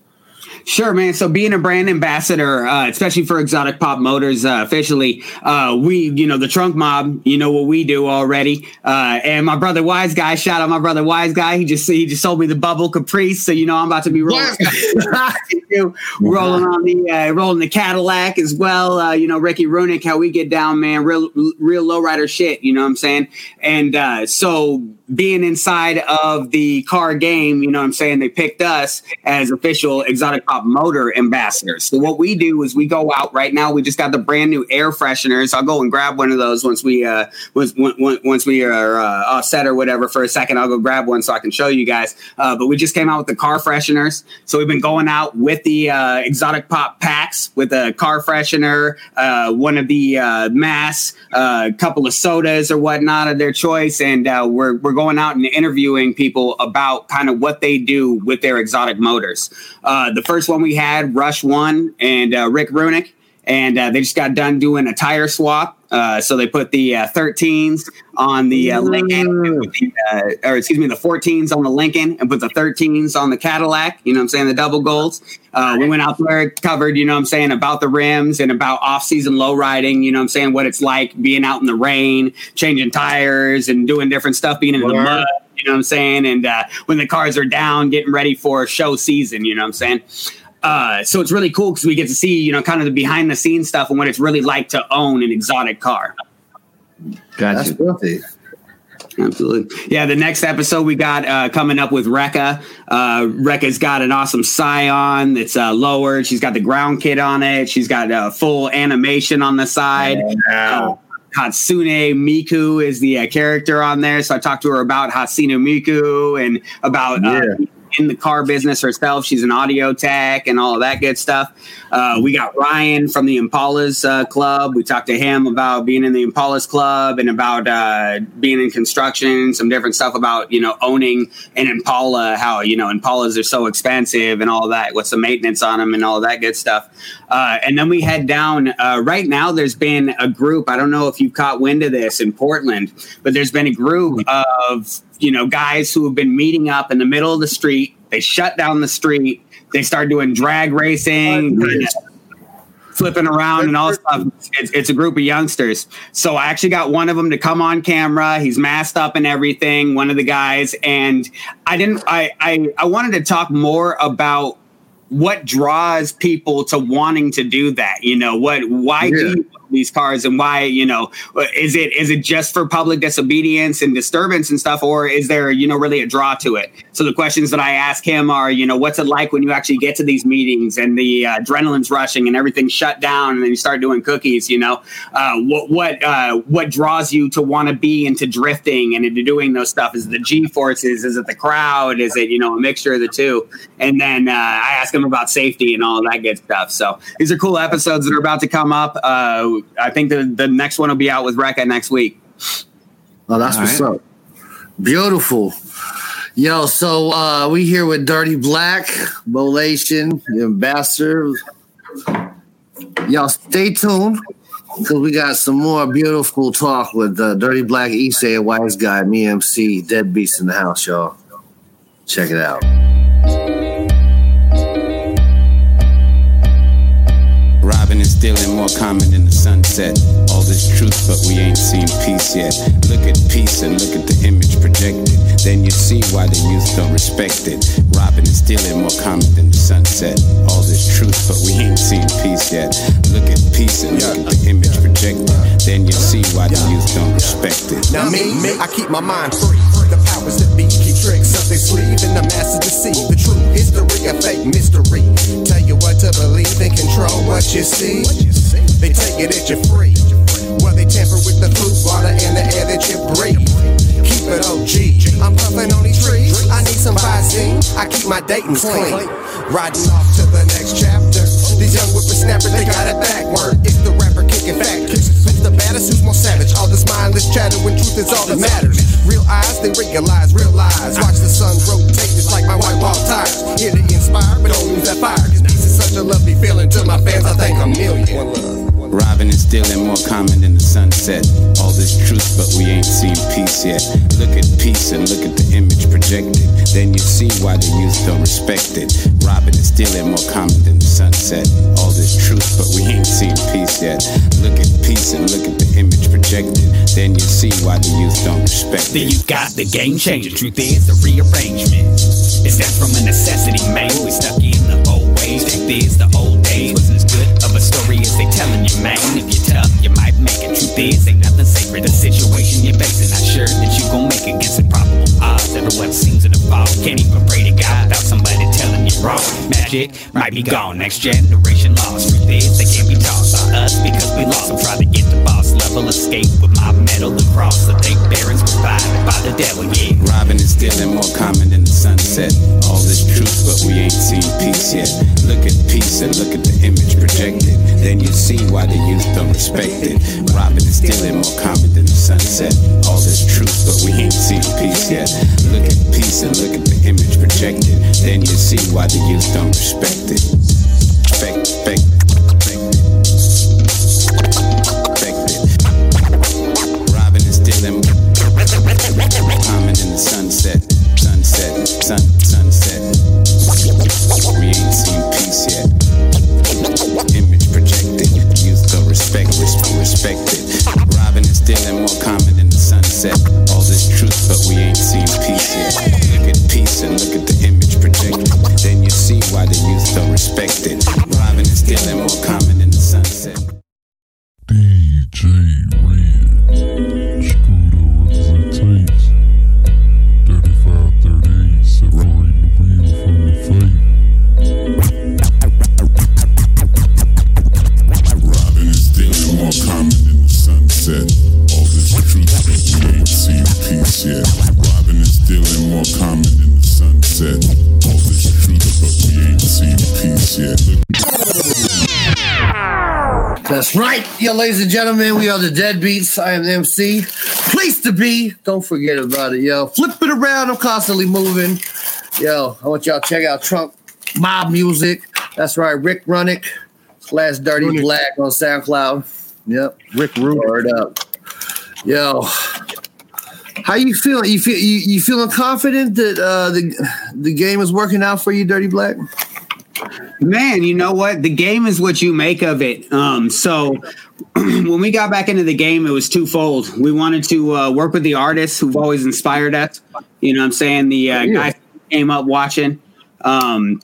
Sure, man. So being a brand ambassador, uh, especially for Exotic Pop Motors, uh, officially, uh, we, you know, the Trunk Mob, you know what we do already. Uh, and my brother Wise Guy, shout out my brother Wise Guy. He just he just sold me the Bubble Caprice, so you know I'm about to be rolling, rolling on the uh, rolling the Cadillac as well. Uh, you know, Ricky Runick, how we get down, man, real real lowrider shit. You know what I'm saying? And so being inside of the car game, you know what I'm saying? They picked us as official Exotic Pop Motor ambassadors. So what we do is we go out right now. We just got the brand new air fresheners. I'll go and grab one of those once we uh once once we are uh, set or whatever for a second. I'll go grab one so I can show you guys. Uh, but we just came out with the car fresheners. So we've been going out with the uh, Exotic Pop packs with a car freshener, uh, one of the uh, mass, a uh, couple of sodas or whatnot of their choice, and uh, we're we're going out and interviewing people about kind of what they do with their exotic motors. Uh, the first one we had, Rush One and uh, Rick Runick, and uh, they just got done doing a tire swap. Uh, so they put the uh, 13s on the uh, Lincoln, the, uh, or excuse me, the 14s on the Lincoln, and put the 13s on the Cadillac. You know what I'm saying? The double golds. Uh, we went out there, covered, you know what I'm saying, about the rims and about off season low riding. You know what I'm saying? What it's like being out in the rain, changing tires, and doing different stuff, being in the mud. You know what I'm saying? And uh, when the cars are down, getting ready for show season. You know what I'm saying? Uh, so it's really cool because we get to see, you know, kind of the behind the scenes stuff and what it's really like to own an exotic car. Gotcha. That's Absolutely. Yeah, the next episode we got uh, coming up with Rekka. Uh, Rekka's got an awesome Scion that's uh, lowered. She's got the ground kit on it. She's got uh, full animation on the side. Yeah. Uh, Hatsune Miku is the uh, character on there. So I talked to her about Hatsune Miku and about uh, yeah in the car business herself. She's an audio tech and all of that good stuff. Uh, we got Ryan from the Impalas uh, Club. We talked to him about being in the Impalas Club and about uh, being in construction, some different stuff about you know owning an Impala, how you know Impalas are so expensive and all that. What's the maintenance on them and all that good stuff. Uh, and then we head down. Uh, right now, there's been a group. I don't know if you've caught wind of this in Portland, but there's been a group of you know, guys who have been meeting up in the middle of the street. They shut down the street. They start doing drag racing. flipping around and all stuff. It's, it's a group of youngsters. So I actually got one of them to come on camera. He's masked up and everything. One of the guys, and I didn't. I I, I wanted to talk more about what draws people to wanting to do that you know what why do you these cars and why you know is it is it just for public disobedience and disturbance and stuff or is there you know really a draw to it? So the questions that i ask him are you know what's it like when you actually get to these meetings and the uh, adrenaline's rushing and everything's shut down and then you start doing cookies you know? Uh, what what uh, what draws you to want to be into drifting and into doing those stuff? Is it the g forces is it the crowd? Is it you know a mixture of the two? And then uh, i ask him about safety and all that good stuff. So these are cool episodes that are about to come up. Uh, i think the, the next one will be out with Rekka next week Oh, that's All what's right. up. Beautiful. Yo, so uh we here with Dirty Black, Bolation, the ambassador. Y'all stay tuned because we got some more beautiful talk with uh, Dirty Black, Issei, Wise Guy, me, MC, Dead Beast in the house, y'all. Check it out. And stealing more common than the sunset. All this truth, but we ain't seen peace yet. Look at peace and look at the image projected. Then you see why the youth don't respect it. Robbing and stealing more common than the sunset. All this truth, but we ain't seen peace yet. Look at peace and look at the image projected. Then you see why the youth don't respect it. Now me, me, I keep my mind free. The powers that be keep tricks up their sleeve, and the masses deceive. The true history of fake mystery. Tell you what to believe and control what you see. They take it that you're free. Well, they tamper with the food, water, and the air that you breathe. Keep it OG. I'm puffing on these trees. I need some Visine. I keep my Dayton's clean. Riding off to the next chapter. These young whippersnappers, they got it backward. It's the rapper kicking kicks. Who's the baddest? Who's more savage? All this mindless chatter when truth is all that matters. Real eyes, they realize real lies. Watch the sun rotate just like my white wall tires. Here to inspire, but don't lose that fire. Cause peace is such a lovely feeling to my fans. I thank a million. One love. Robbing and stealing more common than the sunset. All this truth, but we ain't seen peace yet. Look at peace and look at the image projected. Then you see why the youth don't respect it. Robbing is still and stealing more common than the sunset. All this truth, but we ain't seen peace yet. Look at peace and look at the image projected. Then you see why the youth don't respect Then it. you got the game changer. Truth is the rearrangement. It stems from a necessity, man. We stuck in the old ways. Truth is the old days story as they telling you, man. If you're tough, you might make it. Truth is, ain't nothing sacred. The situation you're facing, not sure that you gon' make it against improbable odds. Everyone seems to fall. Can't even pray to God without somebody telling you wrong. Magic might be gone. Next generation lost. Truth is, they can't be taught by us because we lost. I'm trying to get the boss escape with my metal across. The think barons provided by the devil. Robbing and stealing more common than the sunset. All this truth, but we ain't seen peace yet. Look at peace and look at the image projected. Then you see why the youth don't respect it. Robbing and stealing more common than the sunset. All this truth, but we ain't seen peace yet. Look at peace and look at the image projected. Then you see why the youth don't respect it. Sunset, sunset, sun, sunset. We ain't seen peace yet. Image projected, youth don't respect, respect, respect it. Robbing and stealing more peace yet. Robbing and stealing more common than the sunset. All this truth, but we ain't seen peace yet. That's right. Yo, ladies and gentlemen, we are the Deadbeats. I am the MC. Place to be. Don't forget about it, yo. Flip it around. I'm constantly moving. Yo, I want y'all to check out Trunk Mob Music. That's right. Rick Runick slash Dirty Runnick. Black on SoundCloud. Yep. Rick Rubin. Word up. Yo. How you feeling? You feel you, you feeling confident that uh, the the game is working out for you, Dirty Black? Man, you know what? The game is what you make of it. Um, so when we got back into the game, it was twofold. We wanted to uh, work with the artists who've always inspired us. You know what I'm saying? The uh, guys came up watching. Um,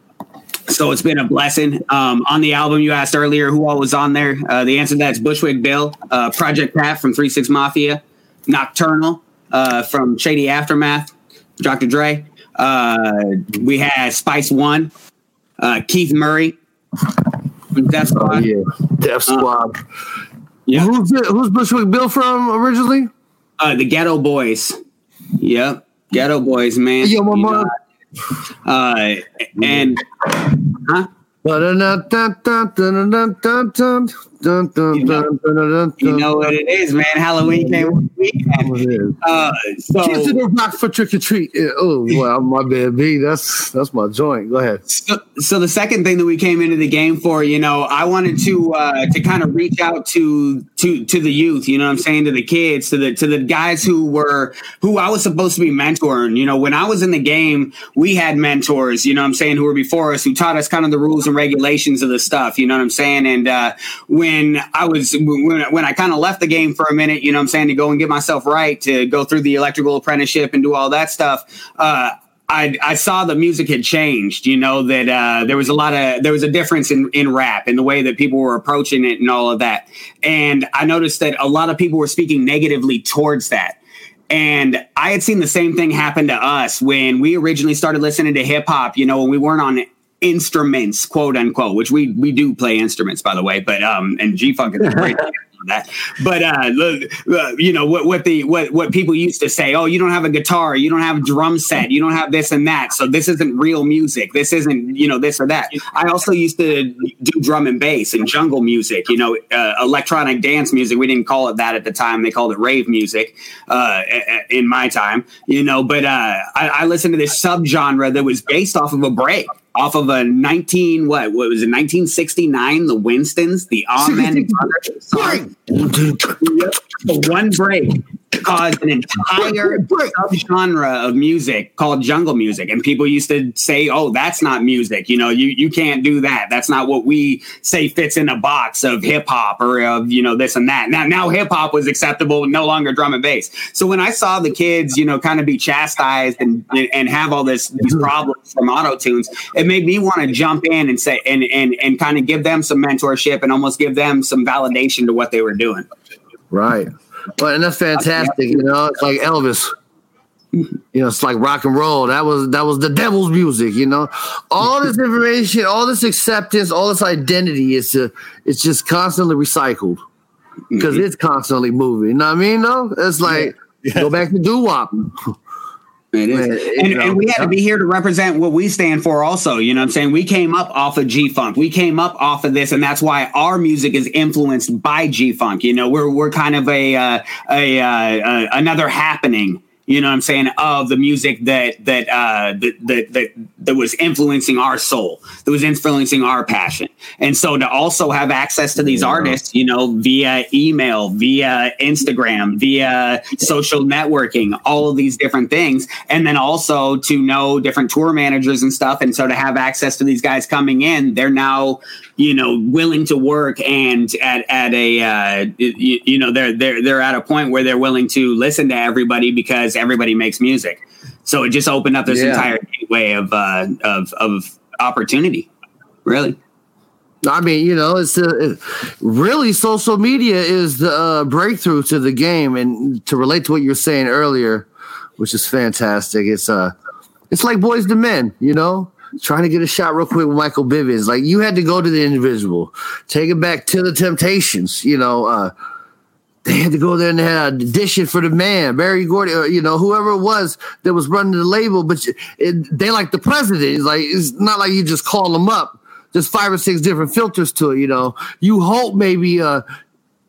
so it's been a blessing. Um, on the album, you asked earlier who all was on there. Uh, the answer to that's Bushwick Bill, uh, Project Pat from Three Six Mafia, Nocturnal uh, from Shady Aftermath, Dr. Dre. Uh, we had Spice One, uh, Keith Murray from Death Oh Squad. yeah, Def Squad. Yeah. Who's it, who's Bushwick Bill from originally? Uh, the Geto Boys. Yep. Geto Boys, man. Yo, my mom. uh, and huh? You know what it is, man. Halloween came weekend. Uh, so, Kids in the rock for trick or treat. Yeah, Oh, well, my bad, B. That's that's my joint. Go ahead. so, so the second thing that we came into the game for, you know, I wanted to uh, to kind of reach out to to to the youth. You know, what I'm saying to the kids, to the to the guys who were who I was supposed to be mentoring. You know, when I was in the game, we had mentors. You know, what I'm saying who were before us, who taught us kind of the rules and regulations of the stuff. You know what I'm saying? And uh, when I was when when I kind of left the game for a minute, you know, I'm saying to go and get myself right, to go through the electrical apprenticeship and do all that stuff. Uh, I, I saw the music had changed, you know, that uh, there was a lot of there was a difference in, in rap in the way that people were approaching it and all of that. And I noticed that a lot of people were speaking negatively towards that. And I had seen the same thing happen to us when we originally started listening to hip hop, you know, when we weren't on instruments, quote unquote, which we we do play instruments, by the way, but um and G Funk is a great that. But uh, look, uh, you know what what the what what people used to say, oh, you don't have a guitar, you don't have a drum set, you don't have this and that, so this isn't real music. This isn't you know this or that. I also used to do drum and bass and jungle music, you know, uh, electronic dance music. We didn't call it that at the time; they called it rave music uh, in my time, you know. But uh, I, I listened to this subgenre that was based off of a break off of a 19 what what was it 1969 the Winstons the Amen Brothers song. The one break caused an entire subgenre of music called jungle music. And people used to say oh that's not music. You know you you can't do that. That's not what we say fits in a box of hip hop or of you know this and that. Now now hip hop was acceptable no longer drum and bass. So when i saw the kids you know kind of be chastised and and have all this these problems from auto tunes it made me want to jump in and say and and and kind of give them some mentorship and almost give them some validation to what they were doing. Right. Well, and that's fantastic. You know, it's like Elvis. You know, it's like rock and roll. That was that was the devil's music. You know, all this information, all this acceptance, all this identity is to it's just constantly recycled because mm-hmm. it's constantly moving. You know what I mean? No, it's like go back to doo wop. It is. Man, and, you know, and we had to be here to represent what we stand for also. You know what I'm saying? We came up off of G Funk. We came up off of this, and that's why our music is influenced by G Funk. You know, we're we're kind of a uh, a uh, uh, another happening. You know what I'm saying? Of the music that that uh that, that that that was influencing our soul, that was influencing our passion. And so to also have access to these artists, you know, via email, via Instagram, via social networking, all of these different things. And then also to know different tour managers and stuff. And so to have access to these guys coming in, they're now, you know, willing to work and at, at a, uh, you, you know, they're, they're, they're at a point where they're willing to listen to everybody because everybody makes music. So it just opened up this Yeah. entire gateway of, uh, of, of opportunity. Really. I mean, you know, it's uh, it- really social media is the uh, breakthrough to the game, and to relate to what you were saying earlier, which is fantastic. It's uh, it's like Boyz II Men, you know, trying to get a shot real quick with Michael Bivins. Like you had to go to the individual, take it back to the Temptations, you know. uh they had to go there and they had a audition for the man, Berry Gordy, or you know, whoever it was that was running the label. But it, they like the president. It's like it's not like you just call them up. There's five or six different filters to it. You know, you hope maybe uh,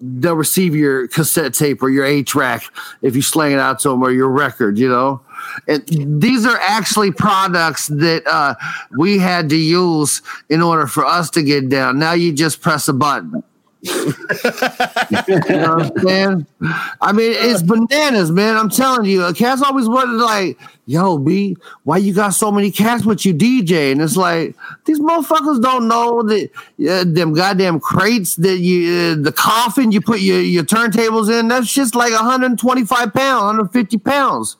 they'll receive your cassette tape or your eight track if you slang it out to them or your record. You know, and these are actually products that uh, we had to use in order for us to get down. Now you just press a button. you know what I'm? I mean, it's bananas, man. I'm telling you. A Cats always wanted like, yo, B, why you got so many cats with you DJ? And it's like, these motherfuckers don't know that uh, them goddamn crates that you, uh, the coffin you put your, your turntables in, that's just like 125 pounds, 150 pounds.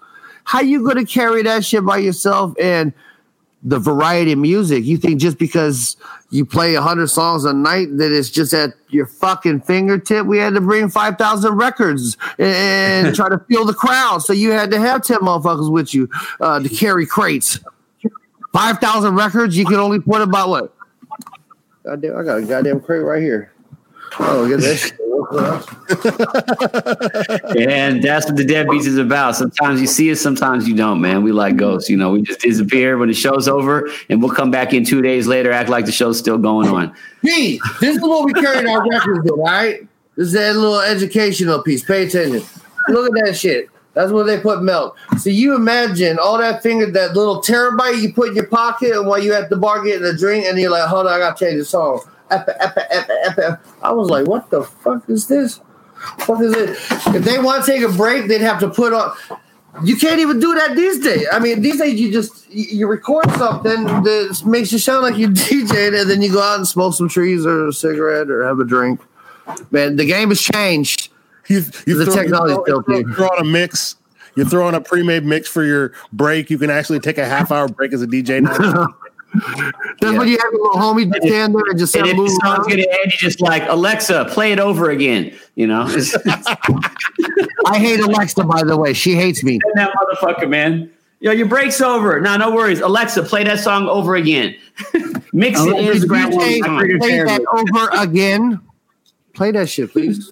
How you gonna carry that shit by yourself and the variety of music? You think just because you play 100 songs a night that it's just at your fucking fingertip? We had to bring 5,000 records and try to fill the crowd. So you had to have 10 motherfuckers with you uh, to carry crates. 5,000 records, you can only put about what? Goddamn, I got a goddamn crate right here. Oh, get that shit. And that's what the dead deadbeats is about. Sometimes you see us, sometimes you don't, man. We like ghosts, you know. We just disappear when the show's over, and we'll come back in two days later, act like the show's still going on. P, this is what we carried our records in, all right? This is that little educational piece. Pay attention. Look at that shit. That's where they put milk. So you imagine all that finger, that little terabyte you put in your pocket, and while you at the bar getting a drink, and you're like, hold on, I gotta change the song. I was like, what the fuck is this? What is it? If they want to take a break, they'd have to put on. You can't even do that these days. I mean, these days you just you you record something that makes you sound like you DJed, and then you go out and smoke some trees or a cigarette or have a drink. Man, the game has changed. You, you The throw, technology you throw, you throw on a mix. You're throwing a pre-made mix for your break. You can actually take a half hour break as a DJ That's when you have your little homie just stand there and just And say, if move the song's end, you just like Alexa, play it over again. You know, I hate Alexa, by the way. She hates me. that motherfucker, man. Yo, your break's over. No, no worries. Alexa, play that song over again. Mix it. Oh, if Just you grab one take- song. play that over again. Play that shit, please.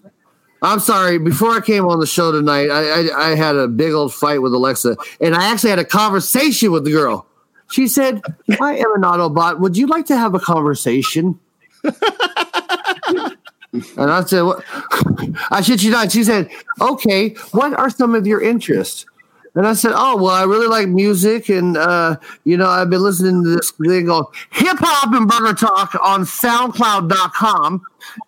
I'm sorry. Before I came on the show tonight, I, I I had a big old fight with Alexa, and I actually had a conversation with the girl. She said, "I am an Autobot. Would you like to have a conversation?" and I said, "What?" I shit you not. She said, "Okay, what are some of your interests?" And I said, "Oh, well, I really like music, and uh, you know, I've been listening to this thing called Hip Hop and Burger Talk on SoundCloud.com.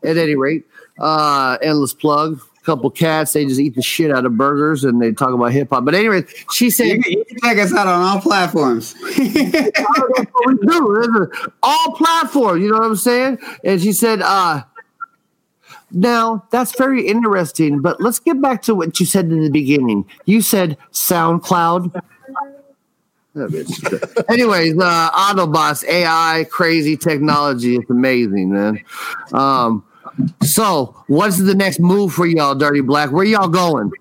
At any rate, uh, endless plug. Couple cats, they just eat the shit out of burgers, and they talk about hip hop. But anyway, she said, You can, you can check us out on all platforms. that's what we do. This is all platforms. You know what I'm saying? And she said, uh, now that's very interesting, but let's get back to what you said in the beginning. You said SoundCloud. Anyways, uh, Autobots, AI, crazy technology. It's amazing, man. Um, so what's the next move for y'all, Dirty Black? Where y'all going?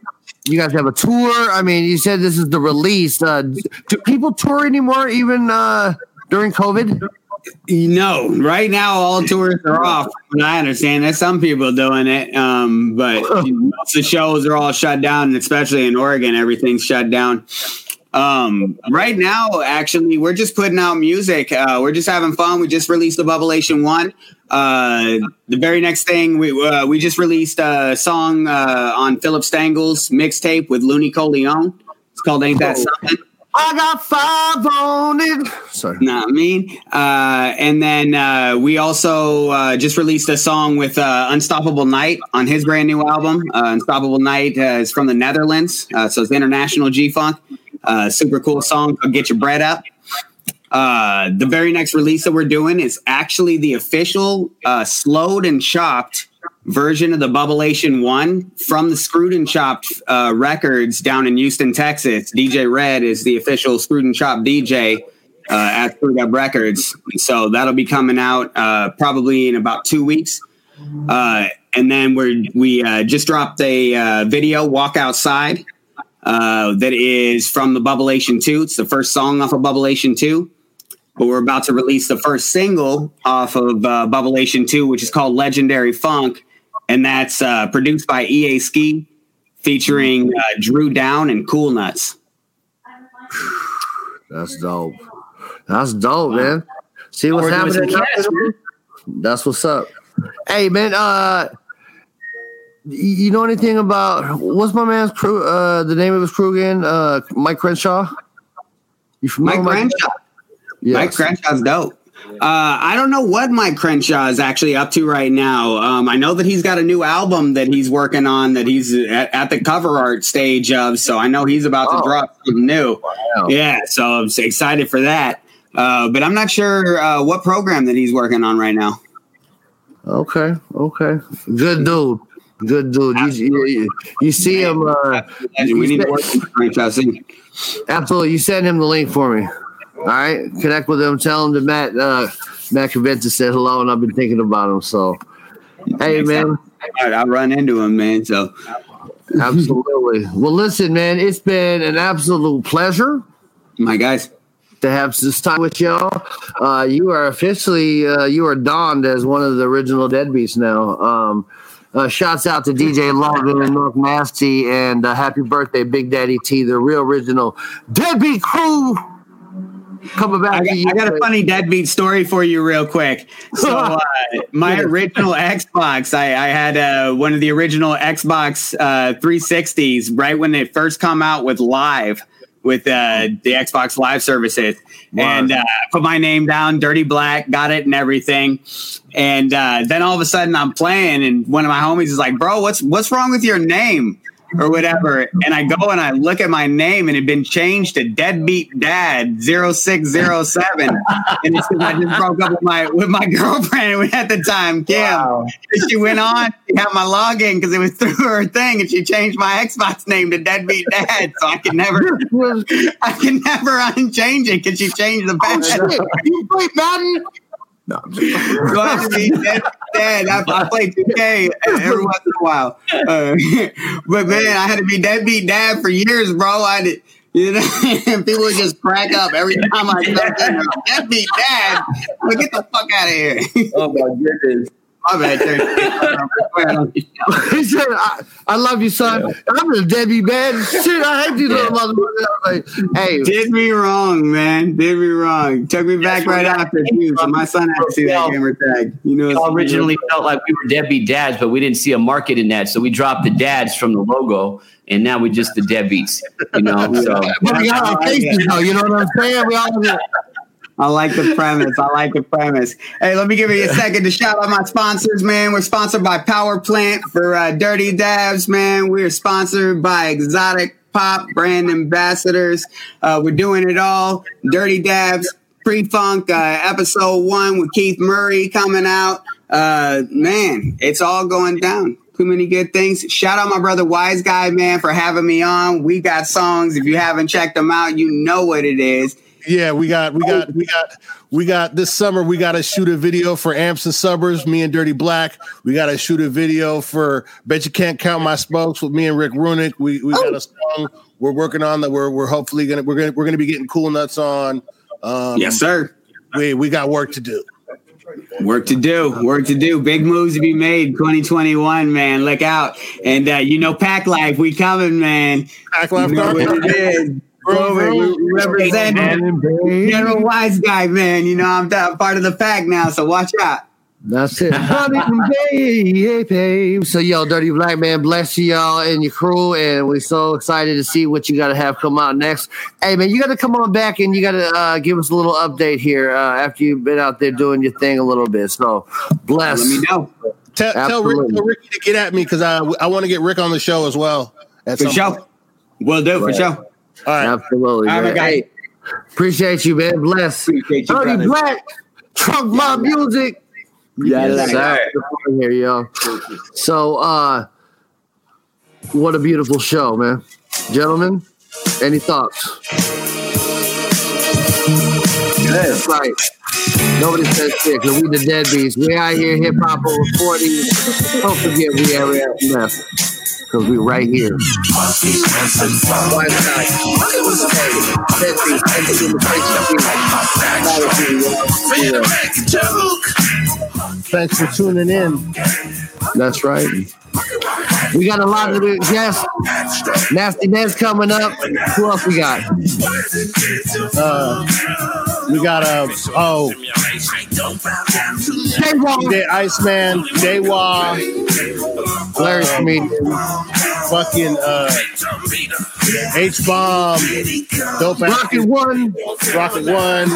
You guys have a tour? I mean, you said this is the release. Uh, do people tour anymore, even uh, during COVID? No, right now all tours are off. But I understand that some people doing it, um, but the shows are all shut down, and especially in Oregon, everything's shut down. Um, right now, actually, we're just putting out music. Uh, we're just having fun. We just released the Bubblation One. Uh, the very next thing we uh, we just released a song uh, on Philip Stangel's mixtape with Looney Coleon. It's called "Ain't That Something." I got five on it. Sorry. Not me. Uh, and then uh, we also uh, just released a song with uh, Unstoppable Night on his brand new album. Uh, Unstoppable Night uh, is from the Netherlands, uh, so it's international G Funk. Uh, super cool song called Get Your Bread Up. Uh, the very next release that we're doing is actually the official uh, slowed and chopped version of the Bubblation One from the Screwed and Chopped uh, records down in Houston, Texas. DJ Red is the official Screwed and Chopped DJ uh, at Screwed Up Records. So that'll be coming out uh, probably in about two weeks. Uh, and then we're we uh, just dropped a uh, video, "Walk Outside," uh, that is from the Bubblation Two. It's the first song off of Bubblation Two but we're about to release the first single off of uh, Bubblation 2, which is called Legendary Funk. And that's uh, produced by EA Ski, featuring uh, Drew Down and Kool Nutz. That's dope. That's dope, man. See what's happening? some cats. That's what's up. Hey, man. Uh, you know anything about what's my man's crew? Uh, the name of his crew again? Uh, Mike Crenshaw. You from Mike familiar Crenshaw. Yes. Mike Crenshaw's dope. Uh, I don't know what Mike Crenshaw is actually up to right now. Um, I know that he's got a new album that he's working on that he's at, at the cover art stage of. So I know he's about to Oh. drop something new. Wow. Yeah, so I'm excited for that. Uh, but I'm not sure uh, what program that he's working on right now. Okay, okay, good dude, good dude. You, you, you, you see him? Uh, we need to work with Crenshaw absolutely. You send him the link for me. All right, connect with him. Tell him that Matt uh, Matt Convention said hello, and I've been thinking about him. So, hey man, All right, I'll run into him, man. So absolutely. well, listen, man, it's been an absolute pleasure. my guys. to have this time with y'all. Uh, you are officially uh, you are donned as one of the original Deadbeats now. Um, uh, shouts out to DJ Logan and North Nasty and uh, happy birthday, Big Daddy T, the real original Deadbeat crew. Coming back I got, you. I got a funny deadbeat story for you, real quick. So, uh, my original Xbox, I, I had uh, one of the original Xbox uh, 360s right when it first come out with Live, with uh, the Xbox Live services, and uh, put my name down, Dirty Black, got it and everything. And uh, then all of a sudden, I'm playing, and one of my homies is like, "Bro, what's what's wrong with your name?" Or whatever. And I go and I look at my name and it had been changed to Deadbeat Dad 0607. and it's because I just broke up with my with my girlfriend at the time, Kim. And she went on, she had my login because it was through her thing, and she changed my Xbox name to Deadbeat Dad. So I can never I can never unchange it because she changed the oh, password. you play Madden? So I have to be dead, dead. I, I play 2K every once in a while. Uh, but man, I had to be deadbeat dad for years, bro. I did. You know, and people would just crack up every time I jumped in. Deadbeat dad, I'm get the fuck out of here. Oh my goodness. My bad, Terry. he said, I, I love you, son. I'm a Debbie man. Shit, I hate these little motherfuckers. Like, hey, Did me wrong, man. Did me wrong. Took me back right after too. So my son had to see that gamer tag. You know, originally felt like we were Debbie dads, but we didn't see a market in that, so we dropped the dads from the logo, and now we're just the deadbeats. You know, so but we got our faces though. You know what I'm saying? We all I like the premise. I like the premise. Hey, let me give you a second to shout out my sponsors, man. We're sponsored by Power Plant for uh, Dirty Dabs, man. We're sponsored by Exotic Pop brand ambassadors. Uh, we're doing it all. Dirty Dabs, Pre Funk, uh, episode one with Keith Murray coming out. Uh, man, it's all going down. Too many good things. Shout out my brother Wise Guy, man, for having me on. We got songs. If you haven't checked them out, you know what it is. Yeah, we got we got we got we got this summer we got to shoot a video for Amps and Suburbs, me and Dirty Black. We got to shoot a video for Bet You Can't Count My Spokes with me and Rick Runick. We we got a song we're working on that we're we're hopefully gonna we're gonna we're gonna be getting Kool Nutz on. Um, Yes, sir. We we got work to do. Work to do, work to do. Big moves to be made. 2021, man. Look out. And uh, you know, Pack Life, we coming, man. Pack You Life, know what it is. Grover, we we General Wise Guy, man. You know, I'm, I'm part of the pack now, so watch out. That's it. Baby. so, yo, Dirty Black Man, bless you, y'all and your crew. And we're so excited to see what you got to have come out next. Hey, man, you got to come on back and you got to uh, give us a little update here uh, after you've been out there doing your thing a little bit. So, bless. Let me know. Tell, tell, Rick, tell Ricky to get at me because I I want to get Rick on the show as well. At For some sure. point. Will do, for sure. All right. Absolutely. All right, man. Hey, appreciate you, man. Bless. Appreciate you, Dirty brothers. Black, Trunk Mob Music. Yes, sir. Here, y'all. So, uh, what a beautiful show, man. Gentlemen, any thoughts? That's right. Nobody says shit because we the deadbeats. We out here hip hop over 40. Don't forget we ever have left. Because we right here. Why not? Deadbeats, deadbeats in the place to be. Thanks for tuning in. That's right. We got a lot of the guests. Nasty Ned's coming up. Who else we got? Uh, we got a oh J-Wall. Day Iceman, Jaywa, Hilarious comedian. fucking uh, H Bomb, Dope Rocket One. Rocket One,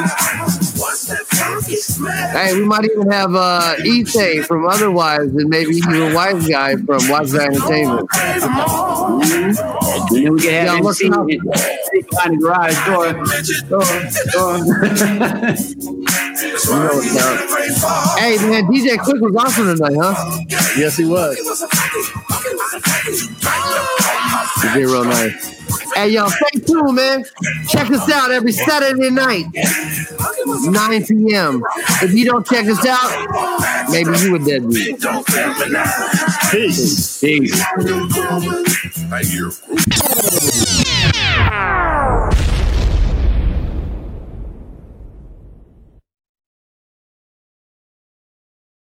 Hey, we might even have uh, Issei from Otherwise, and maybe even Wise Guy from Wise Guy Entertainment. And then we can have Yeah, him look see up. behind the garage door. door, door. You know. Hey, man, DJ Quik was awesome tonight, huh? Yes, he was. He did real nice. Hey, yo, stay tuned, man. Check us out every Saturday night, 9 p.m. If you don't check us out, maybe you a deadbeat. Peace. Peace. I hear.